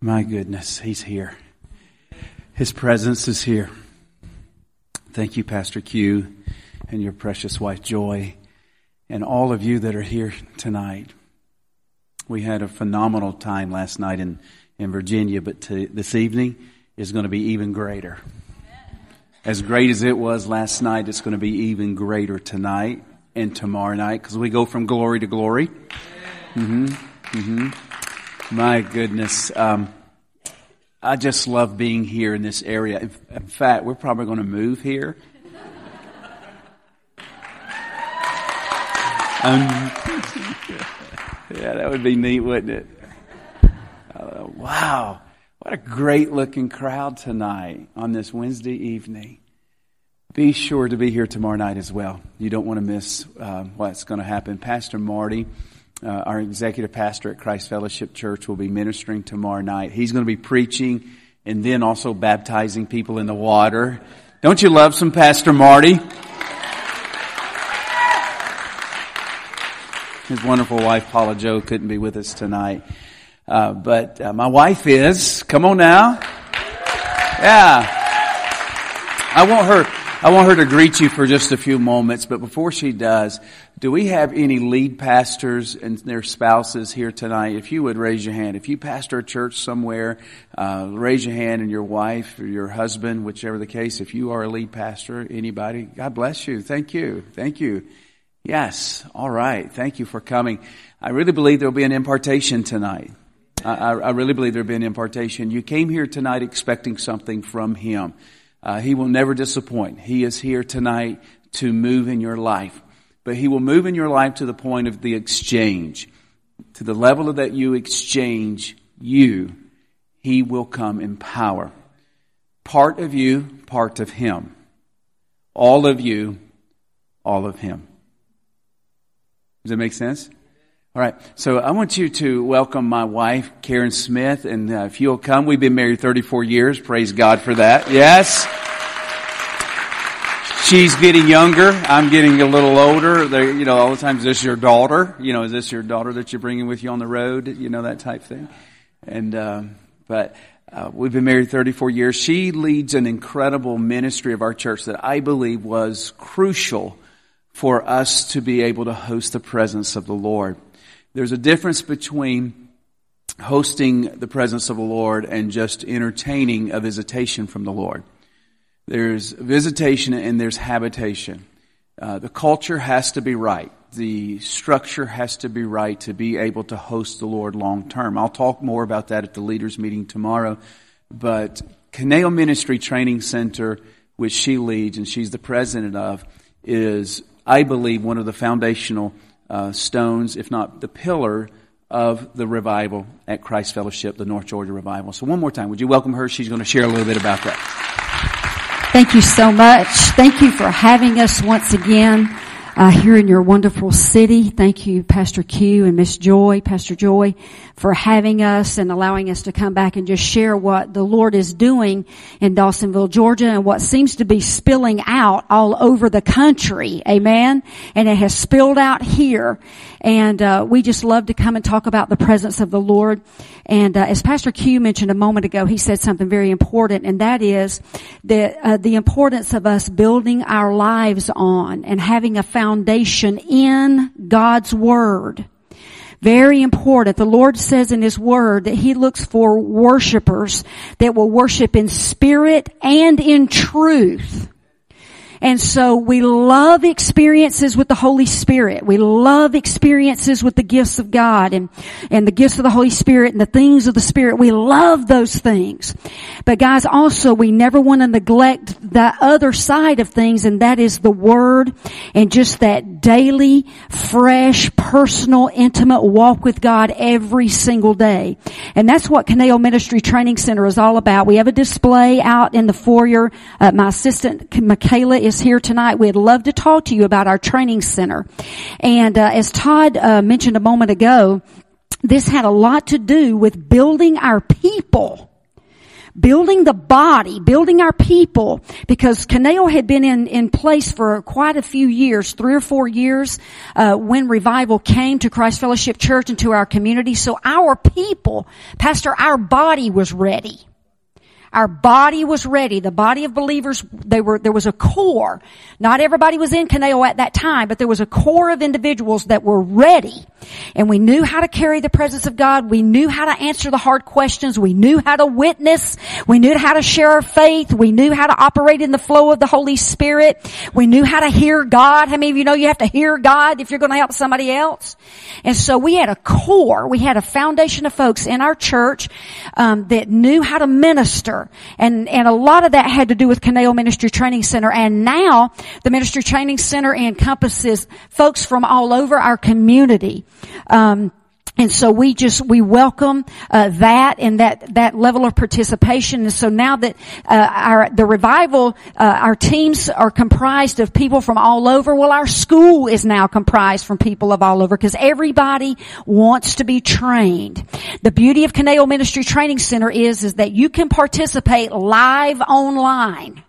My goodness, He's here. His presence is here. Thank you, Pastor Q, and your precious wife, Joy, and all of you that are here tonight. We had a phenomenal time last night in, in Virginia, but to, this evening is going to be even greater. As great as it was last night, it's going to be even greater tonight and tomorrow night because we go from glory to glory. Mm-hmm. Mm-hmm. My goodness. Um, I just love being here in this area. In, in fact, we're probably going to move here. Um, yeah, that would be neat, wouldn't it? Uh, wow. What a great looking crowd tonight on this Wednesday evening. Be sure to be here tomorrow night as well. You don't want to miss uh, what's going to happen. Pastor Marty uh, our executive pastor at Christ Fellowship Church will be ministering tomorrow night. He's going to be preaching and then also baptizing people in the water. Don't you love some Pastor Marty? His wonderful wife Paula Joe couldn't be with us tonight. Uh, but uh, my wife is. Come on now. Yeah. I want her I want her to greet you for just a few moments, but before she does, do we have any lead pastors and their spouses here tonight? If you would raise your hand. If you pastor a church somewhere, uh, raise your hand and your wife or your husband, whichever the case, if you are a lead pastor, anybody, God bless you. Thank you. Thank you. Yes. All right. Thank you for coming. I really believe there will be an impartation tonight. I, I really believe there will be an impartation. You came here tonight expecting something from Him. Uh, he will never disappoint. He is here tonight to move in your life. But He will move in your life to the point of the exchange. To the level of that you exchange you, He will come in power. Part of you, part of Him. All of you, all of Him. Does that make sense? All right. So I want you to welcome my wife, Karen Smith. And uh, if you'll come, we've been married 34 years. Praise God for that. Yes. She's getting younger. I'm getting a little older. They, you know, all the time, is this your daughter? You know, is this your daughter that you're bringing with you on the road? You know, that type thing. And, um, but, uh, we've been married 34 years. She leads an incredible ministry of our church that I believe was crucial for us to be able to host the presence of the Lord. There's a difference between hosting the presence of the Lord and just entertaining a visitation from the Lord. There's visitation and there's habitation. Uh, the culture has to be right. The structure has to be right to be able to host the Lord long term. I'll talk more about that at the leaders meeting tomorrow. But Caneo Ministry Training Center, which she leads and she's the president of, is, I believe, one of the foundational uh, stones, if not the pillar of the revival at Christ Fellowship, the North Georgia revival. So one more time, would you welcome her? She's going to share a little bit about that. Thank you so much. Thank you for having us once again uh, here in your wonderful city. Thank you, Pastor Q and Miss Joy, Pastor Joy, for having us and allowing us to come back and just share what the Lord is doing in Dawsonville, Georgia, and what seems to be spilling out all over the country. Amen. And it has spilled out here, and uh, we just love to come and talk about the presence of the Lord. And uh, as Pastor Q mentioned a moment ago, he said something very important, and that is that uh, the importance of us building our lives on and having a foundation in God's Word. Very important. The Lord says in His Word that He looks for worshipers that will worship in spirit and in truth. And so we love experiences with the Holy Spirit. We love experiences with the gifts of God and, and the gifts of the Holy Spirit and the things of the Spirit. We love those things. But guys, also we never want to neglect the other side of things and that is the Word and just that daily, fresh, personal, intimate walk with God every single day. And that's what Caneo Ministry Training Center is all about. We have a display out in the foyer. Uh, my assistant, Michaela, is here tonight, we'd love to talk to you about our training center. And uh, as Todd uh, mentioned a moment ago, this had a lot to do with building our people building the body, building our people, because Caneo had been in, in place for quite a few years, three or four years, uh, when revival came to Christ Fellowship Church and to our community. So our people, Pastor, our body was ready. Our body was ready. The body of believers, they were, there was a core. Not everybody was in Caneo at that time, but there was a core of individuals that were ready. And we knew how to carry the presence of God. We knew how to answer the hard questions. We knew how to witness. We knew how to share our faith. We knew how to operate in the flow of the Holy Spirit. We knew how to hear God. How many of you know you have to hear God if you're going to help somebody else? And so we had a core. We had a foundation of folks in our church um, that knew how to minister and, and a lot of that had to do with Caneo Ministry Training Center. And now the Ministry Training Center encompasses folks from all over our community. Um, and so we just we welcome uh, that and that that level of participation. And so now that uh, our the revival, uh, our teams are comprised of people from all over. Well, our school is now comprised from people of all over because everybody wants to be trained. The beauty of Caneo Ministry Training Center is is that you can participate live online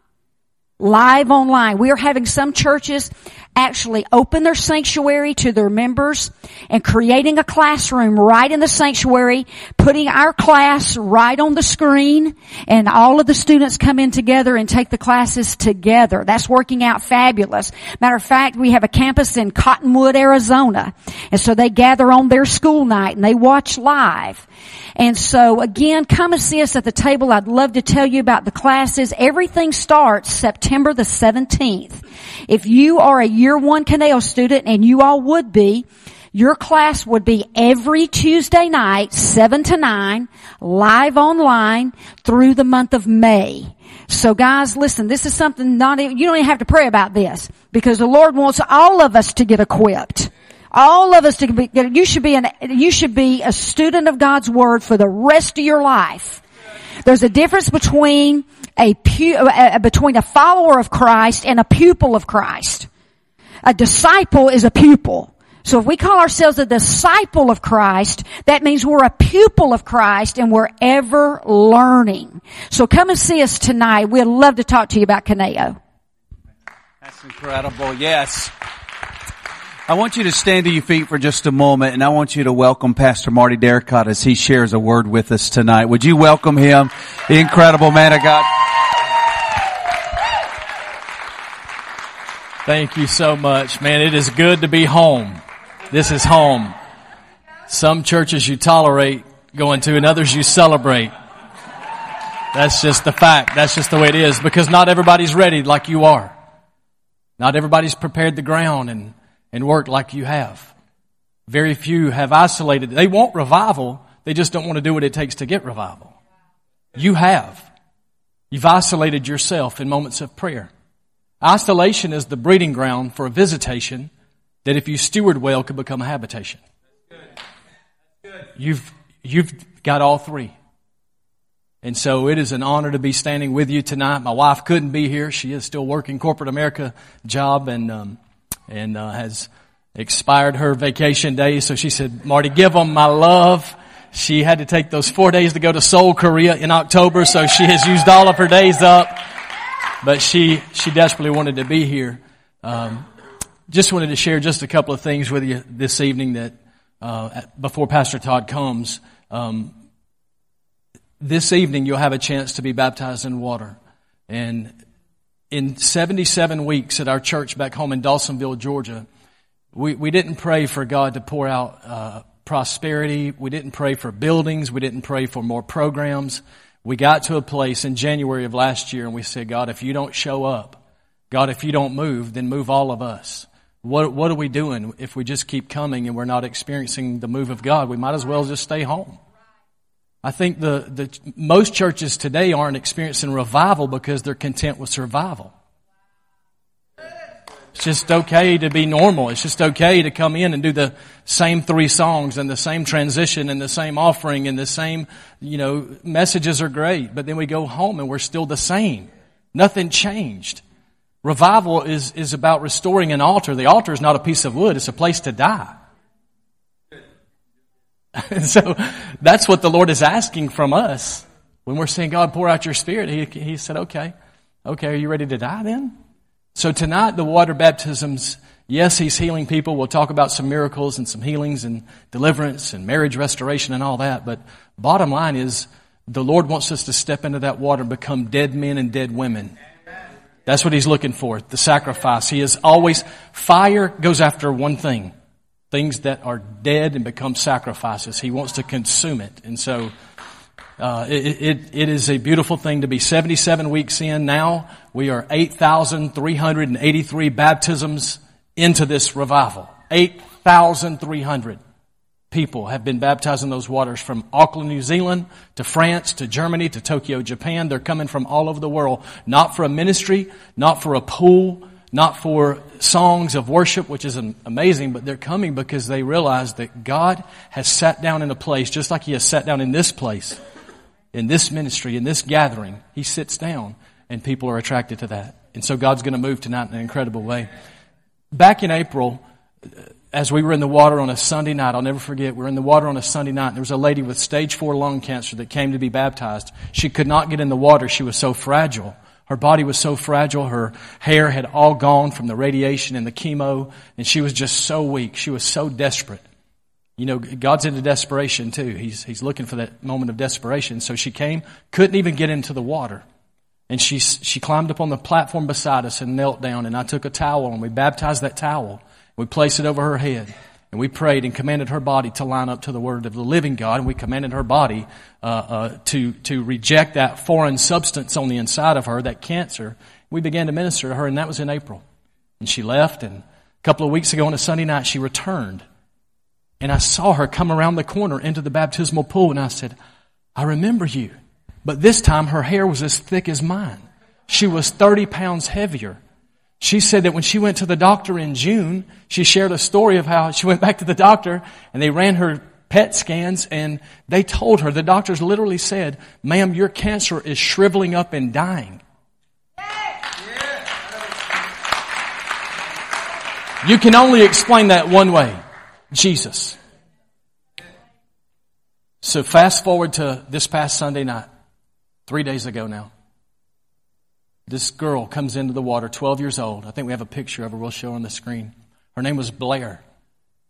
live online. We are having some churches actually open their sanctuary to their members and creating a classroom right in the sanctuary, putting our class right on the screen and all of the students come in together and take the classes together. That's working out fabulous. Matter of fact, we have a campus in Cottonwood, Arizona. And so they gather on their school night and they watch live. And so again, come and see us at the table. I'd love to tell you about the classes. Everything starts September the 17th. If you are a year one Caneo student and you all would be, your class would be every Tuesday night, 7 to 9, live online through the month of May. So guys, listen, this is something not you don't even have to pray about this because the Lord wants all of us to get equipped. All of us to be, you should be an, you should be a student of God's Word for the rest of your life. There's a difference between a pu- uh, between a follower of Christ and a pupil of Christ. A disciple is a pupil. So if we call ourselves a disciple of Christ, that means we're a pupil of Christ and we're ever learning. So come and see us tonight. We'd love to talk to you about Caneo. That's incredible. Yes. I want you to stand to your feet for just a moment and I want you to welcome Pastor Marty Darracott as he shares a word with us tonight. Would you welcome him, the incredible man of God? Thank you so much, man. It is good to be home. This is home. Some churches you tolerate going to and others you celebrate. That's just the fact. That's just the way it is because not everybody's ready like you are. Not everybody's prepared the ground and and work like you have. Very few have isolated. They want revival. They just don't want to do what it takes to get revival. You have. You've isolated yourself in moments of prayer. Isolation is the breeding ground for a visitation that if you steward well could become a habitation. You've, you've got all three. And so it is an honor to be standing with you tonight. My wife couldn't be here. She is still working corporate America job and, um, and uh, has expired her vacation days. So she said, Marty, give them my love. She had to take those four days to go to Seoul, Korea in October, so she has used all of her days up. But she, she desperately wanted to be here. Um, just wanted to share just a couple of things with you this evening that, uh, before Pastor Todd comes. Um, this evening you'll have a chance to be baptized in water. And in 77 weeks at our church back home in Dawsonville, Georgia, we, we didn't pray for God to pour out uh, prosperity. We didn't pray for buildings. We didn't pray for more programs. We got to a place in January of last year and we said, God, if you don't show up, God, if you don't move, then move all of us. What, what are we doing if we just keep coming and we're not experiencing the move of God? We might as well just stay home. I think the, the, most churches today aren't experiencing revival because they're content with survival. It's just okay to be normal. It's just okay to come in and do the same three songs and the same transition and the same offering and the same, you know, messages are great, but then we go home and we're still the same. Nothing changed. Revival is, is about restoring an altar. The altar is not a piece of wood. It's a place to die. And so that's what the Lord is asking from us. When we're saying, God, pour out your spirit, he, he said, okay. Okay, are you ready to die then? So tonight, the water baptisms, yes, he's healing people. We'll talk about some miracles and some healings and deliverance and marriage restoration and all that. But bottom line is, the Lord wants us to step into that water and become dead men and dead women. That's what he's looking for, the sacrifice. He is always, fire goes after one thing. Things that are dead and become sacrifices. He wants to consume it. And so, uh, it, it, it is a beautiful thing to be 77 weeks in now. We are 8,383 baptisms into this revival. 8,300 people have been baptized in those waters from Auckland, New Zealand to France to Germany to Tokyo, Japan. They're coming from all over the world, not for a ministry, not for a pool, not for songs of worship, which is amazing, but they're coming because they realize that God has sat down in a place just like He has sat down in this place in this ministry, in this gathering, he sits down and people are attracted to that. And so God's going to move tonight in an incredible way. Back in April, as we were in the water on a Sunday night, I'll never forget, we were in the water on a Sunday night, and there was a lady with stage four lung cancer that came to be baptized. She could not get in the water. She was so fragile. Her body was so fragile. Her hair had all gone from the radiation and the chemo, and she was just so weak. She was so desperate. You know, God's into desperation too. He's, he's looking for that moment of desperation. So she came, couldn't even get into the water. And she, she climbed up on the platform beside us and knelt down and I took a towel and we baptized that towel. We placed it over her head and we prayed and commanded her body to line up to the word of the living God and we commanded her body, uh, uh, to, to reject that foreign substance on the inside of her, that cancer. We began to minister to her and that was in April. And she left and a couple of weeks ago on a Sunday night she returned and I saw her come around the corner into the baptismal pool and I said, I remember you. But this time her hair was as thick as mine. She was 30 pounds heavier. She said that when she went to the doctor in June, she shared a story of how she went back to the doctor and they ran her PET scans and they told her, the doctors literally said, ma'am, your cancer is shriveling up and dying. You can only explain that one way. Jesus. So fast forward to this past Sunday night, three days ago now. This girl comes into the water, 12 years old. I think we have a picture of her we'll show on the screen. Her name was Blair.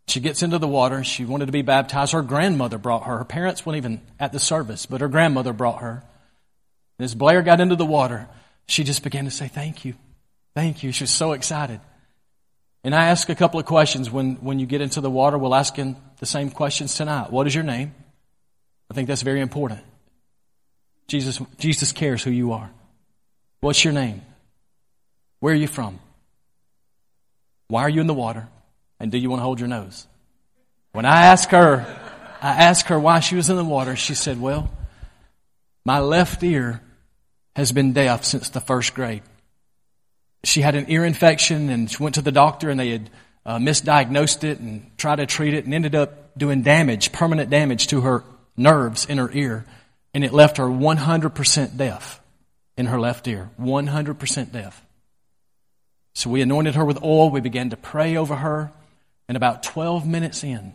She gets into the water. She wanted to be baptized. Her grandmother brought her. Her parents weren't even at the service, but her grandmother brought her. as Blair got into the water, she just began to say, Thank you. Thank you. She was so excited. And I ask a couple of questions when, when you get into the water. We'll ask him the same questions tonight. What is your name? I think that's very important. Jesus, Jesus cares who you are. What's your name? Where are you from? Why are you in the water? And do you want to hold your nose? When I asked her, I asked her why she was in the water, she said, well, my left ear has been deaf since the first grade she had an ear infection and she went to the doctor and they had uh, misdiagnosed it and tried to treat it and ended up doing damage, permanent damage to her nerves in her ear. And it left her 100% deaf in her left ear. 100% deaf. So we anointed her with oil. We began to pray over her. And about 12 minutes in,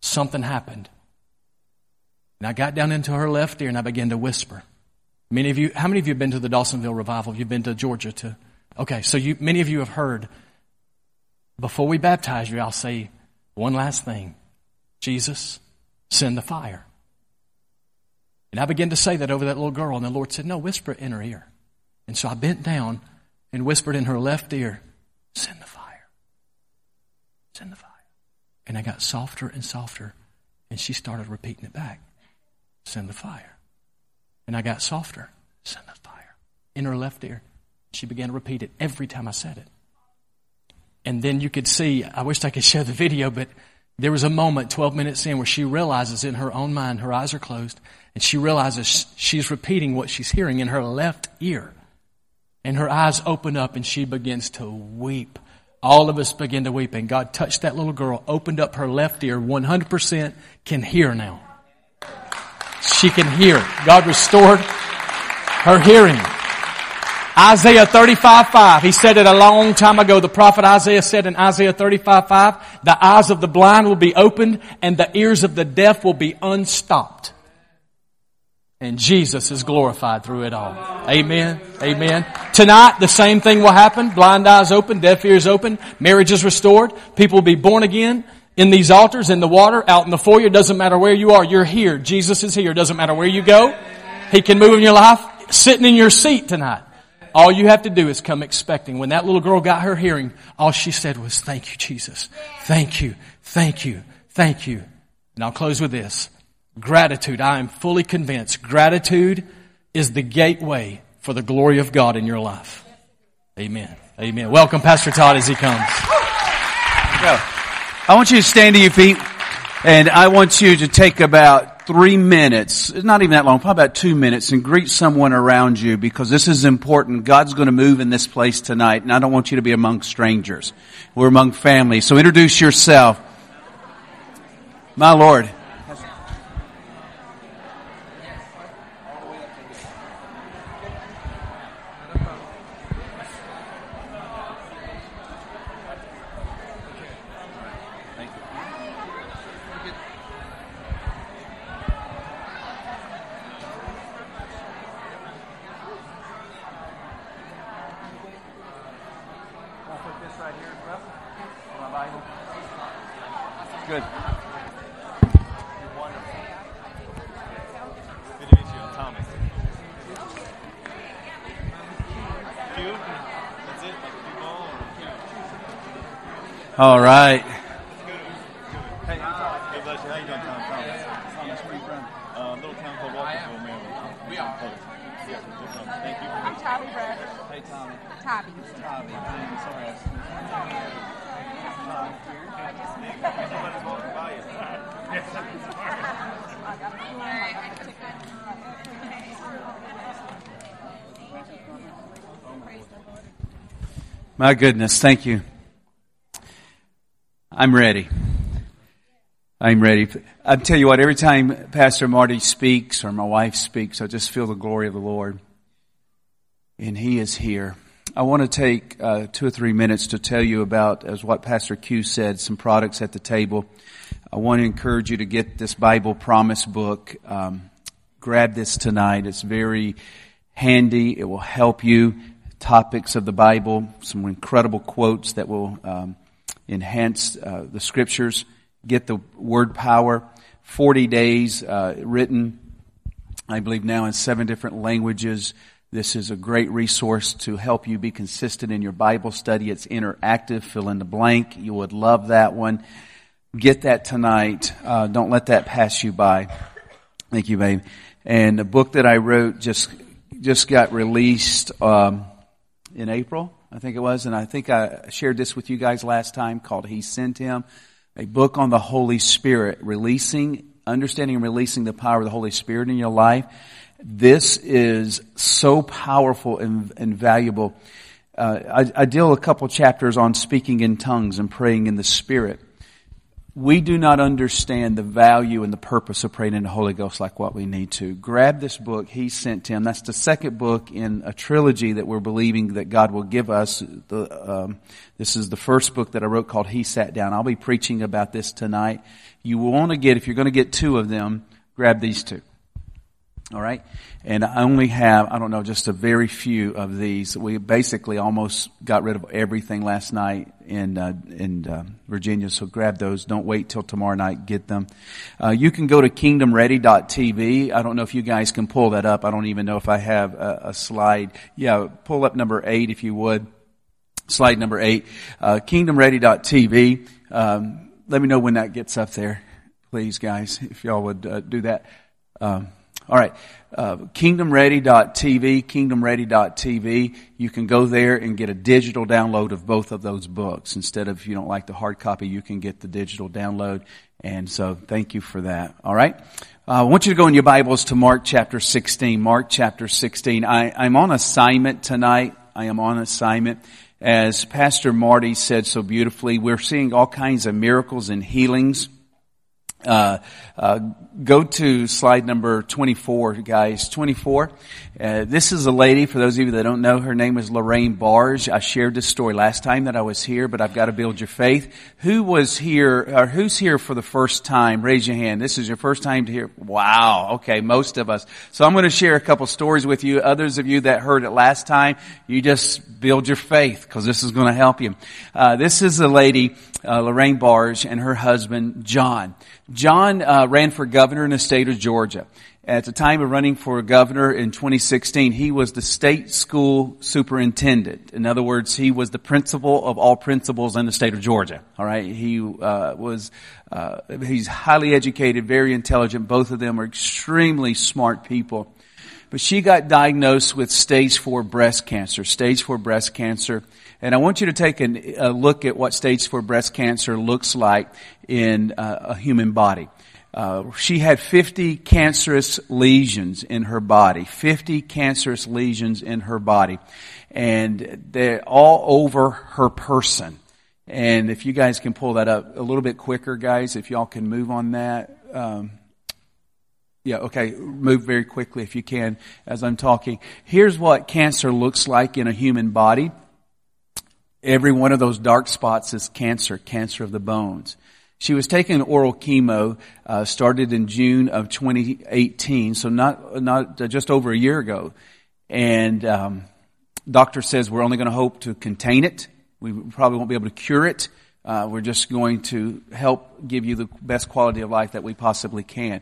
something happened. And I got down into her left ear and I began to whisper. Many of you, how many of you have been to the Dawsonville revival? You've been to Georgia to Okay, so you, many of you have heard, before we baptize you, I'll say one last thing. Jesus, send the fire. And I began to say that over that little girl, and the Lord said, No, whisper it in her ear. And so I bent down and whispered in her left ear, Send the fire. Send the fire. And I got softer and softer, and she started repeating it back Send the fire. And I got softer, Send the fire. In her left ear. She began to repeat it every time I said it. And then you could see, I wish I could show the video, but there was a moment 12 minutes in where she realizes in her own mind, her eyes are closed, and she realizes she's repeating what she's hearing in her left ear. And her eyes open up and she begins to weep. All of us begin to weep and God touched that little girl, opened up her left ear, 100% can hear now. She can hear. God restored her hearing. Isaiah 35, 5. He said it a long time ago. The prophet Isaiah said in Isaiah 35, 5, the eyes of the blind will be opened and the ears of the deaf will be unstopped. and Jesus is glorified through it all. Amen. Amen. Tonight, the same thing will happen. Blind eyes open, deaf ears open, marriage is restored, people will be born again in these altars, in the water, out in the foyer. Doesn't matter where you are, you're here. Jesus is here. Doesn't matter where you go. He can move in your life. Sitting in your seat tonight. All you have to do is come expecting. When that little girl got her hearing, all she said was, thank you, Jesus. Thank you. Thank you. Thank you. And I'll close with this. Gratitude. I am fully convinced gratitude is the gateway for the glory of God in your life. Amen. Amen. Welcome Pastor Todd as he comes. I want you to stand to your feet and I want you to take about three minutes, not even that long, probably about two minutes and greet someone around you because this is important. God's going to move in this place tonight and I don't want you to be among strangers. We're among family. So introduce yourself. My Lord. Good. Good to meet you, I'm Thomas. Q? That's it? Like Q ball or All right. Hey, hey, bless you. How you doing, Tom? Thomas. Thomas, where you from? Uh, little town called Walkersville, Maryland. We are. Yes, we're just, um, thank you. I'm Tommy Brad. Hey, Tommy. Tommy. Tommy. I'm sorry. Somebody's walking by you. How you doing town travel? We are talking. Thank you. I'm Toby Brah. Hey Tommy. Toby. My goodness, thank you. I'm ready. I'm ready. I tell you what, every time Pastor Marty speaks or my wife speaks, I just feel the glory of the Lord. And He is here. I want to take uh, two or three minutes to tell you about, as what Pastor Q said, some products at the table. I want to encourage you to get this Bible Promise book. Um, grab this tonight. It's very handy. It will help you. Topics of the Bible, some incredible quotes that will um, enhance uh, the scriptures. Get the word power. 40 days uh, written, I believe now in seven different languages. This is a great resource to help you be consistent in your Bible study. It's interactive. Fill in the blank. You would love that one. Get that tonight. Uh, don't let that pass you by. Thank you, babe. And the book that I wrote just just got released um, in April, I think it was, and I think I shared this with you guys last time. Called "He Sent Him," a book on the Holy Spirit, releasing, understanding, and releasing the power of the Holy Spirit in your life. This is so powerful and, and valuable. Uh, I, I deal a couple chapters on speaking in tongues and praying in the Spirit we do not understand the value and the purpose of praying in the Holy Ghost like what we need to. Grab this book, He Sent to Him. That's the second book in a trilogy that we're believing that God will give us. The, um, this is the first book that I wrote called He Sat Down. I'll be preaching about this tonight. You want to get, if you're going to get two of them, grab these two. All right. And I only have, I don't know, just a very few of these. We basically almost got rid of everything last night in, uh, in uh, Virginia. So grab those. Don't wait till tomorrow night. Get them. Uh, you can go to kingdomready.tv. I don't know if you guys can pull that up. I don't even know if I have a, a slide. Yeah, pull up number eight if you would. Slide number eight. Uh, kingdomready.tv. Um, let me know when that gets up there. Please, guys, if y'all would uh, do that. Um, all right. Uh, kingdomready.tv, kingdomready.tv. You can go there and get a digital download of both of those books. Instead of, if you don't like the hard copy, you can get the digital download. And so thank you for that. All right. Uh, I want you to go in your Bibles to Mark chapter 16. Mark chapter 16. I, I'm on assignment tonight. I am on assignment. As Pastor Marty said so beautifully, we're seeing all kinds of miracles and healings. Uh, uh, go to slide number 24, guys. 24. Uh, this is a lady, for those of you that don't know, her name is Lorraine Barge. I shared this story last time that I was here, but I've got to build your faith. Who was here, or who's here for the first time? Raise your hand. This is your first time to hear. Wow. Okay, most of us. So I'm going to share a couple stories with you. Others of you that heard it last time, you just build your faith, because this is going to help you. Uh, this is a lady, uh, Lorraine Barge, and her husband, John. John uh, ran for governor in the state of Georgia. At the time of running for governor in 2016, he was the state school superintendent. In other words, he was the principal of all principals in the state of Georgia. All right, he uh, was uh, he's highly educated, very intelligent. Both of them are extremely smart people. But she got diagnosed with stage four breast cancer. Stage four breast cancer. And I want you to take a, look at what stage four breast cancer looks like in uh, a human body. Uh, she had 50 cancerous lesions in her body, 50 cancerous lesions in her body, and they're all over her person. And if you guys can pull that up a little bit quicker, guys, if y'all can move on that. Um, yeah, okay, move very quickly if you can as I'm talking. Here's what cancer looks like in a human body. Every one of those dark spots is cancer, cancer of the bones. She was taking oral chemo, uh, started in June of 2018, so not not uh, just over a year ago. And um, doctor says we're only going to hope to contain it. We probably won't be able to cure it. Uh, we're just going to help give you the best quality of life that we possibly can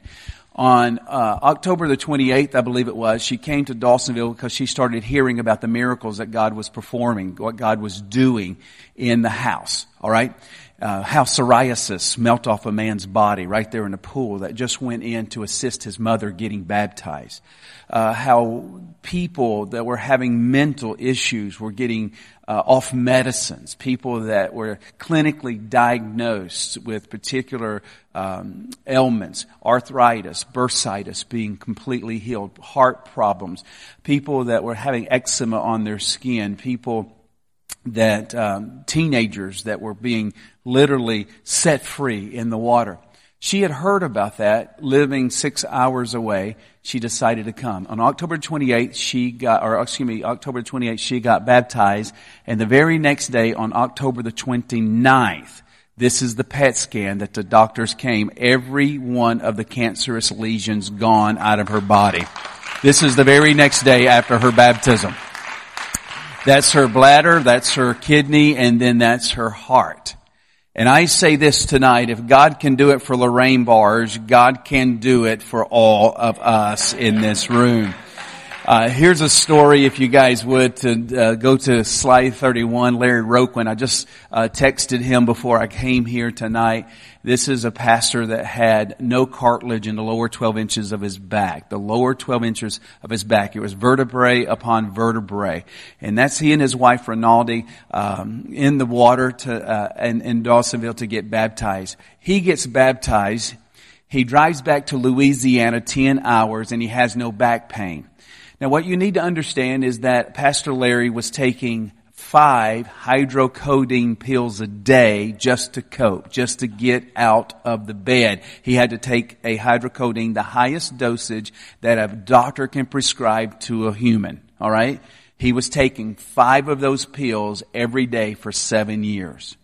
on uh, October the 28th, I believe it was, she came to Dawsonville because she started hearing about the miracles that God was performing, what God was doing in the house. All right, uh, how psoriasis melt off a man's body right there in the pool that just went in to assist his mother getting baptized. Uh, how people that were having mental issues were getting uh, off medicines. People that were clinically diagnosed with particular um, ailments, arthritis, bursitis being completely healed, heart problems. People that were having eczema on their skin. People that um, teenagers that were being literally set free in the water. She had heard about that living six hours away. She decided to come. On October 28th, she got, or excuse me, October 28th, she got baptized. And the very next day, on October the 29th, this is the PET scan that the doctors came. Every one of the cancerous lesions gone out of her body. This is the very next day after her baptism. That's her bladder, that's her kidney, and then that's her heart. And I say this tonight, if God can do it for Lorraine Barge, God can do it for all of us in this room. Uh, here's a story, if you guys would, to uh, go to slide 31. Larry Roquin, I just uh, texted him before I came here tonight. This is a pastor that had no cartilage in the lower 12 inches of his back. The lower 12 inches of his back. It was vertebrae upon vertebrae. And that's he and his wife Rinaldi um, in the water to, uh, in, in Dawsonville to get baptized. He gets baptized. He drives back to Louisiana 10 hours and he has no back pain. Now what you need to understand is that Pastor Larry was taking five hydrocodone pills a day just to cope, just to get out of the bed. He had to take a hydrocodone, the highest dosage that a doctor can prescribe to a human. All right? He was taking five of those pills every day for seven years.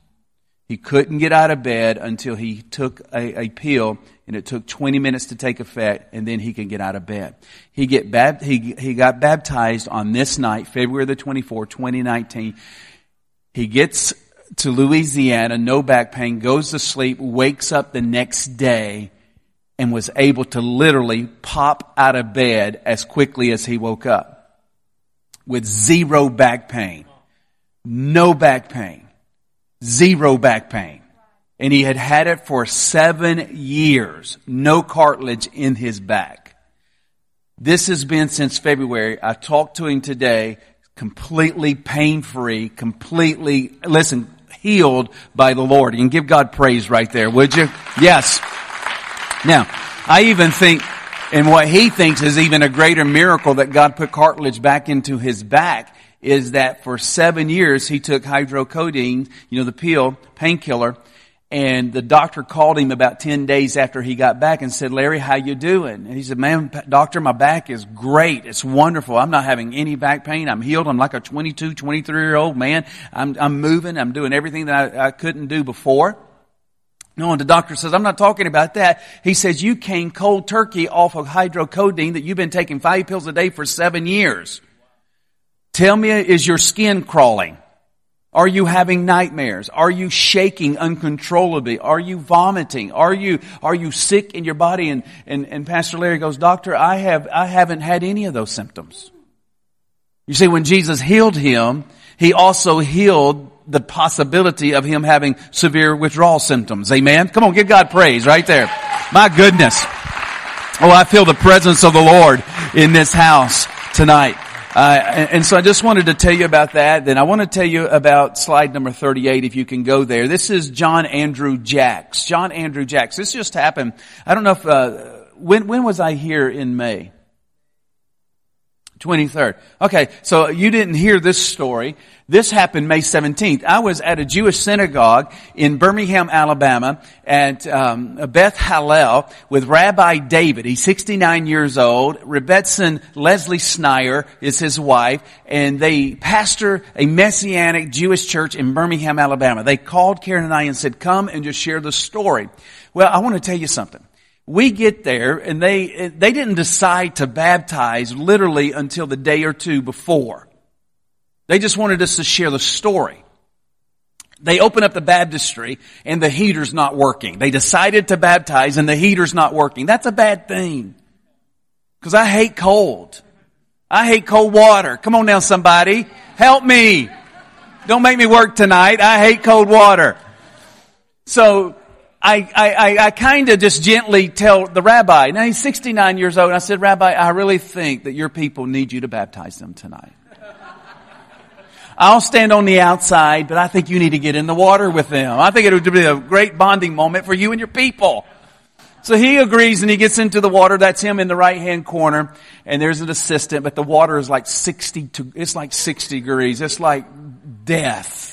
He couldn't get out of bed until he took a, a, pill and it took 20 minutes to take effect and then he can get out of bed. He get bab- he, he got baptized on this night, February the 24th, 2019. He gets to Louisiana, no back pain, goes to sleep, wakes up the next day and was able to literally pop out of bed as quickly as he woke up with zero back pain. No back pain. Zero back pain. And he had had it for seven years. No cartilage in his back. This has been since February. I talked to him today, completely pain free, completely, listen, healed by the Lord. You can give God praise right there, would you? Yes. Now, I even think, and what he thinks is even a greater miracle that God put cartilage back into his back is that for seven years he took hydrocodone, you know, the pill, painkiller, And the doctor called him about 10 days after he got back and said, Larry, how you doing? And he said, man, doctor, my back is great. It's wonderful. I'm not having any back pain. I'm healed. I'm like a 22, 23 year old man. I'm, I'm moving. I'm doing everything that I, I couldn't do before. No, and the doctor says, I'm not talking about that. He says, you came cold turkey off of hydrocodone that you've been taking five pills a day for seven years. Tell me, is your skin crawling? Are you having nightmares? Are you shaking uncontrollably? Are you vomiting? Are you, are you sick in your body? And, and, and Pastor Larry goes, Doctor, I have, I haven't had any of those symptoms. You see, when Jesus healed him, he also healed the possibility of him having severe withdrawal symptoms. Amen? Come on, give God praise right there. My goodness. Oh, I feel the presence of the Lord in this house tonight. Uh, and, and, so I just wanted to tell you about that. Then I want to tell you about slide number 38 if you can go there. This is John Andrew Jacks. John Andrew Jacks. This just happened. I don't know if, uh, when, when was I here in May? 23rd. Okay, so you didn't hear this story. This happened May 17th. I was at a Jewish synagogue in Birmingham, Alabama at um, Beth Hallel with Rabbi David. He's 69 years old. Rebbetzin Leslie Sneyer is his wife, and they pastor a Messianic Jewish church in Birmingham, Alabama. They called Karen and I and said, come and just share the story. Well, I want to tell you something we get there and they, they didn't decide to baptize literally until the day or two before. They just wanted us to share the story. They open up the baptistry and the heater's not working. They decided to baptize and the heater's not working. That's a bad thing. Cause I hate cold. I hate cold water. Come on now somebody. Help me. Don't make me work tonight. I hate cold water. So I, I, I kind of just gently tell the rabbi, now he's 69 years old, and I said, Rabbi, I really think that your people need you to baptize them tonight. I'll stand on the outside, but I think you need to get in the water with them. I think it would be a great bonding moment for you and your people. So he agrees and he gets into the water. That's him in the right hand corner. And there's an assistant, but the water is like 60 to, it's like 60 degrees. It's like death.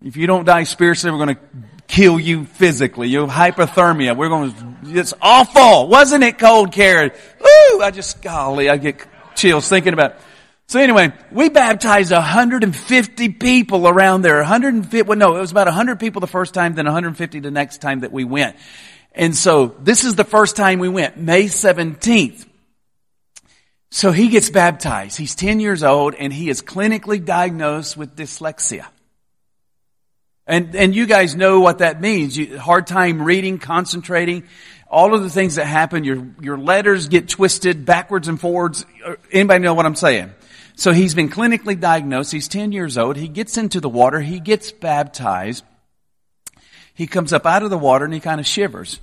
If you don't die spiritually, we're going to kill you physically. You have hypothermia. We're going to, it's awful. Wasn't it cold, Karen? Woo! I just, golly, I get chills thinking about it. So anyway, we baptized 150 people around there. 150, well no, it was about 100 people the first time, then 150 the next time that we went. And so this is the first time we went, May 17th. So he gets baptized. He's 10 years old and he is clinically diagnosed with dyslexia. And, and you guys know what that means. You, hard time reading, concentrating, all of the things that happen. Your, your letters get twisted backwards and forwards. Anybody know what I'm saying? So he's been clinically diagnosed. He's 10 years old. He gets into the water. He gets baptized. He comes up out of the water and he kind of shivers.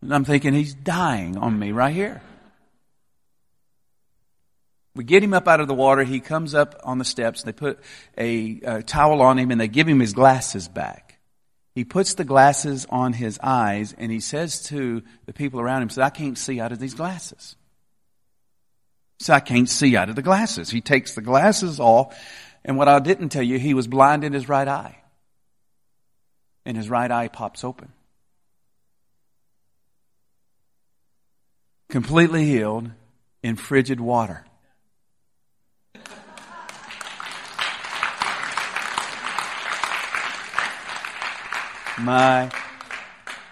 And I'm thinking he's dying on me right here. We get him up out of the water. He comes up on the steps. They put a, a, towel on him and they give him his glasses back. He puts the glasses on his eyes and he says to the people around him, says, I can't see out of these glasses. So I can't see out of the glasses. He takes the glasses off and what I didn't tell you, he was blind in his right eye. And his right eye pops open. Completely healed in frigid water. My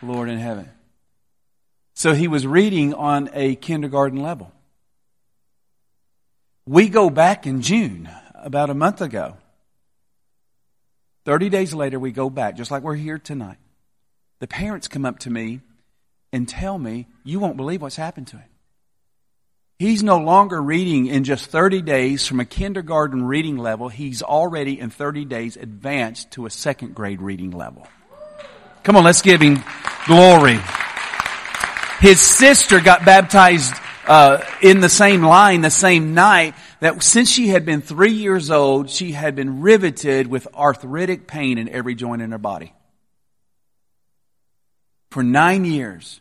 Lord in heaven. So he was reading on a kindergarten level. We go back in June, about a month ago. 30 days later, we go back, just like we're here tonight. The parents come up to me and tell me, You won't believe what's happened to him. He's no longer reading in just 30 days from a kindergarten reading level. He's already in 30 days advanced to a second grade reading level. Come on, let's give him glory. His sister got baptized uh, in the same line the same night that since she had been three years old, she had been riveted with arthritic pain in every joint in her body. For nine years,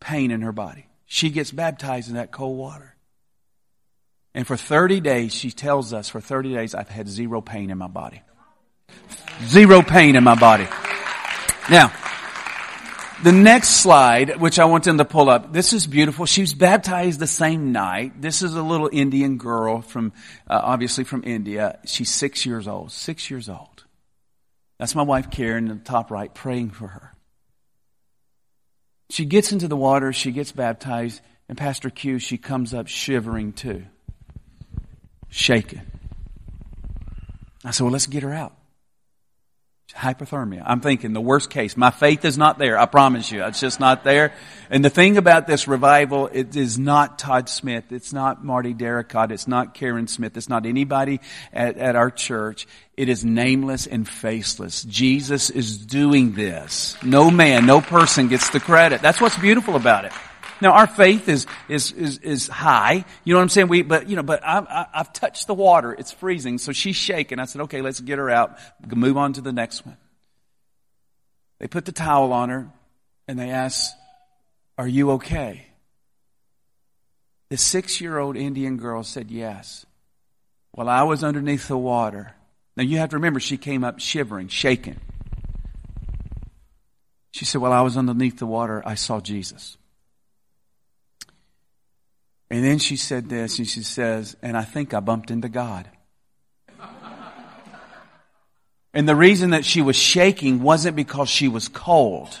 pain in her body. She gets baptized in that cold water. And for 30 days, she tells us, for 30 days, I've had zero pain in my body. Zero pain in my body. Now, the next slide, which I want them to pull up, this is beautiful. She was baptized the same night. This is a little Indian girl from, uh, obviously from India. She's six years old. Six years old. That's my wife Karen in the top right, praying for her. She gets into the water, she gets baptized, and Pastor Q, she comes up shivering too. Shaking. I said, well, let's get her out hypothermia. I'm thinking the worst case. My faith is not there. I promise you. It's just not there. And the thing about this revival, it is not Todd Smith. It's not Marty Darracott. It's not Karen Smith. It's not anybody at, at our church. It is nameless and faceless. Jesus is doing this. No man, no person gets the credit. That's what's beautiful about it. Now our faith is, is, is, is high. You know what I'm saying? We, but, you know, but I, I, I've touched the water. It's freezing. So she's shaking. I said, okay, let's get her out. Move on to the next one. They put the towel on her and they asked, are you okay? The six year old Indian girl said yes. While I was underneath the water. Now you have to remember she came up shivering, shaking. She said, while I was underneath the water, I saw Jesus. And then she said this, and she says, and I think I bumped into God. and the reason that she was shaking wasn't because she was cold,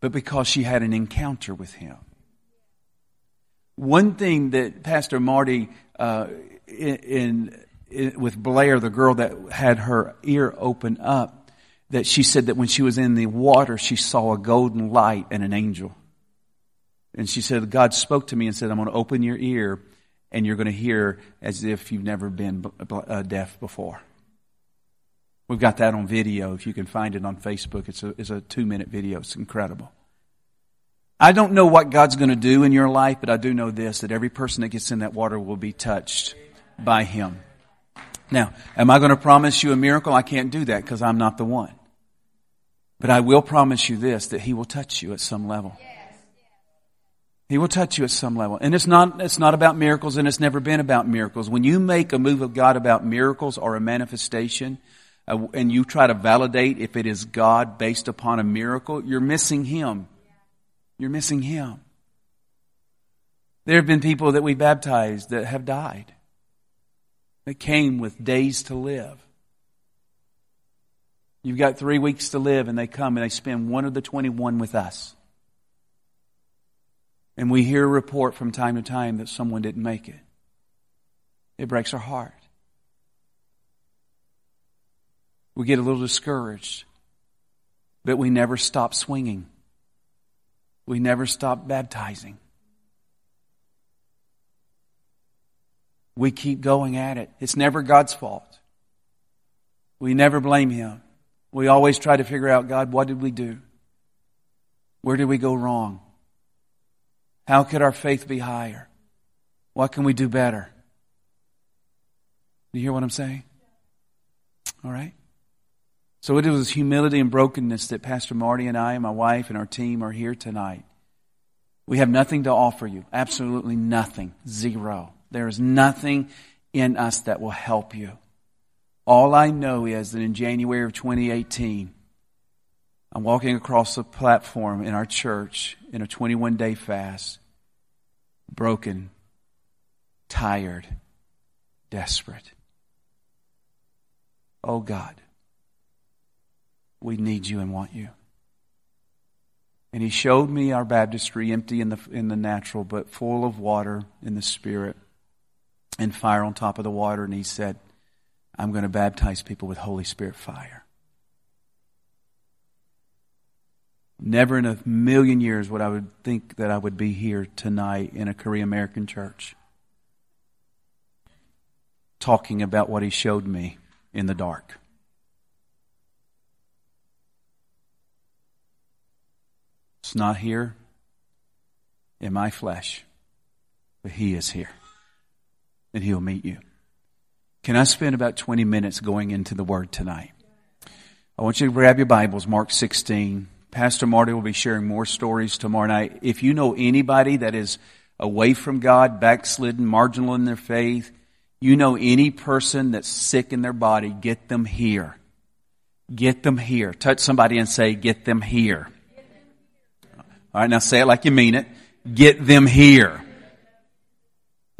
but because she had an encounter with Him. One thing that Pastor Marty, uh, in, in, with Blair, the girl that had her ear open up, that she said that when she was in the water, she saw a golden light and an angel. And she said, God spoke to me and said, I'm going to open your ear and you're going to hear as if you've never been uh, deaf before. We've got that on video. If you can find it on Facebook, it's a, it's a two minute video. It's incredible. I don't know what God's going to do in your life, but I do know this, that every person that gets in that water will be touched by Him. Now, am I going to promise you a miracle? I can't do that because I'm not the one. But I will promise you this, that He will touch you at some level. He will touch you at some level. And it's not, it's not about miracles and it's never been about miracles. When you make a move of God about miracles or a manifestation, uh, and you try to validate if it is God based upon a miracle, you're missing Him. You're missing Him. There have been people that we baptized that have died. That came with days to live. You've got three weeks to live and they come and they spend one of the 21 with us. And we hear a report from time to time that someone didn't make it. It breaks our heart. We get a little discouraged, but we never stop swinging. We never stop baptizing. We keep going at it. It's never God's fault. We never blame Him. We always try to figure out, God, what did we do? Where did we go wrong? How could our faith be higher? What can we do better? You hear what I'm saying? All right. So it is humility and brokenness that Pastor Marty and I and my wife and our team are here tonight. We have nothing to offer you. Absolutely nothing. Zero. There is nothing in us that will help you. All I know is that in January of 2018, I'm walking across a platform in our church in a 21 day fast, broken, tired, desperate. Oh God, we need you and want you. And he showed me our baptistry empty in the, in the natural, but full of water in the spirit and fire on top of the water. And he said, I'm going to baptize people with Holy Spirit fire. Never in a million years would I would think that I would be here tonight in a Korean American church talking about what he showed me in the dark. It's not here in my flesh, but he is here. And he'll meet you. Can I spend about 20 minutes going into the word tonight? I want you to grab your Bibles, Mark 16. Pastor Marty will be sharing more stories tomorrow night. If you know anybody that is away from God, backslidden, marginal in their faith, you know any person that's sick in their body, get them here. Get them here. Touch somebody and say, get them here. All right, now say it like you mean it. Get them here.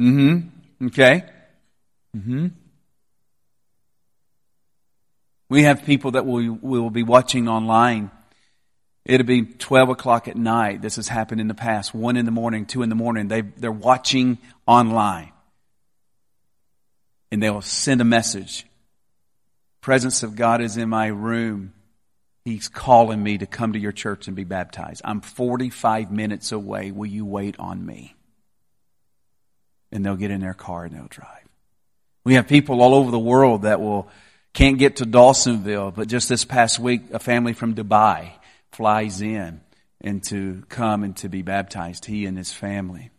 Mm-hmm. Okay. Mm-hmm. We have people that we will be watching online. It'll be 12 o'clock at night. This has happened in the past. One in the morning, two in the morning. They, they're watching online. And they'll send a message. Presence of God is in my room. He's calling me to come to your church and be baptized. I'm 45 minutes away. Will you wait on me? And they'll get in their car and they'll drive. We have people all over the world that will can't get to Dawsonville, but just this past week, a family from Dubai flies in and to come and to be baptized, he and his family.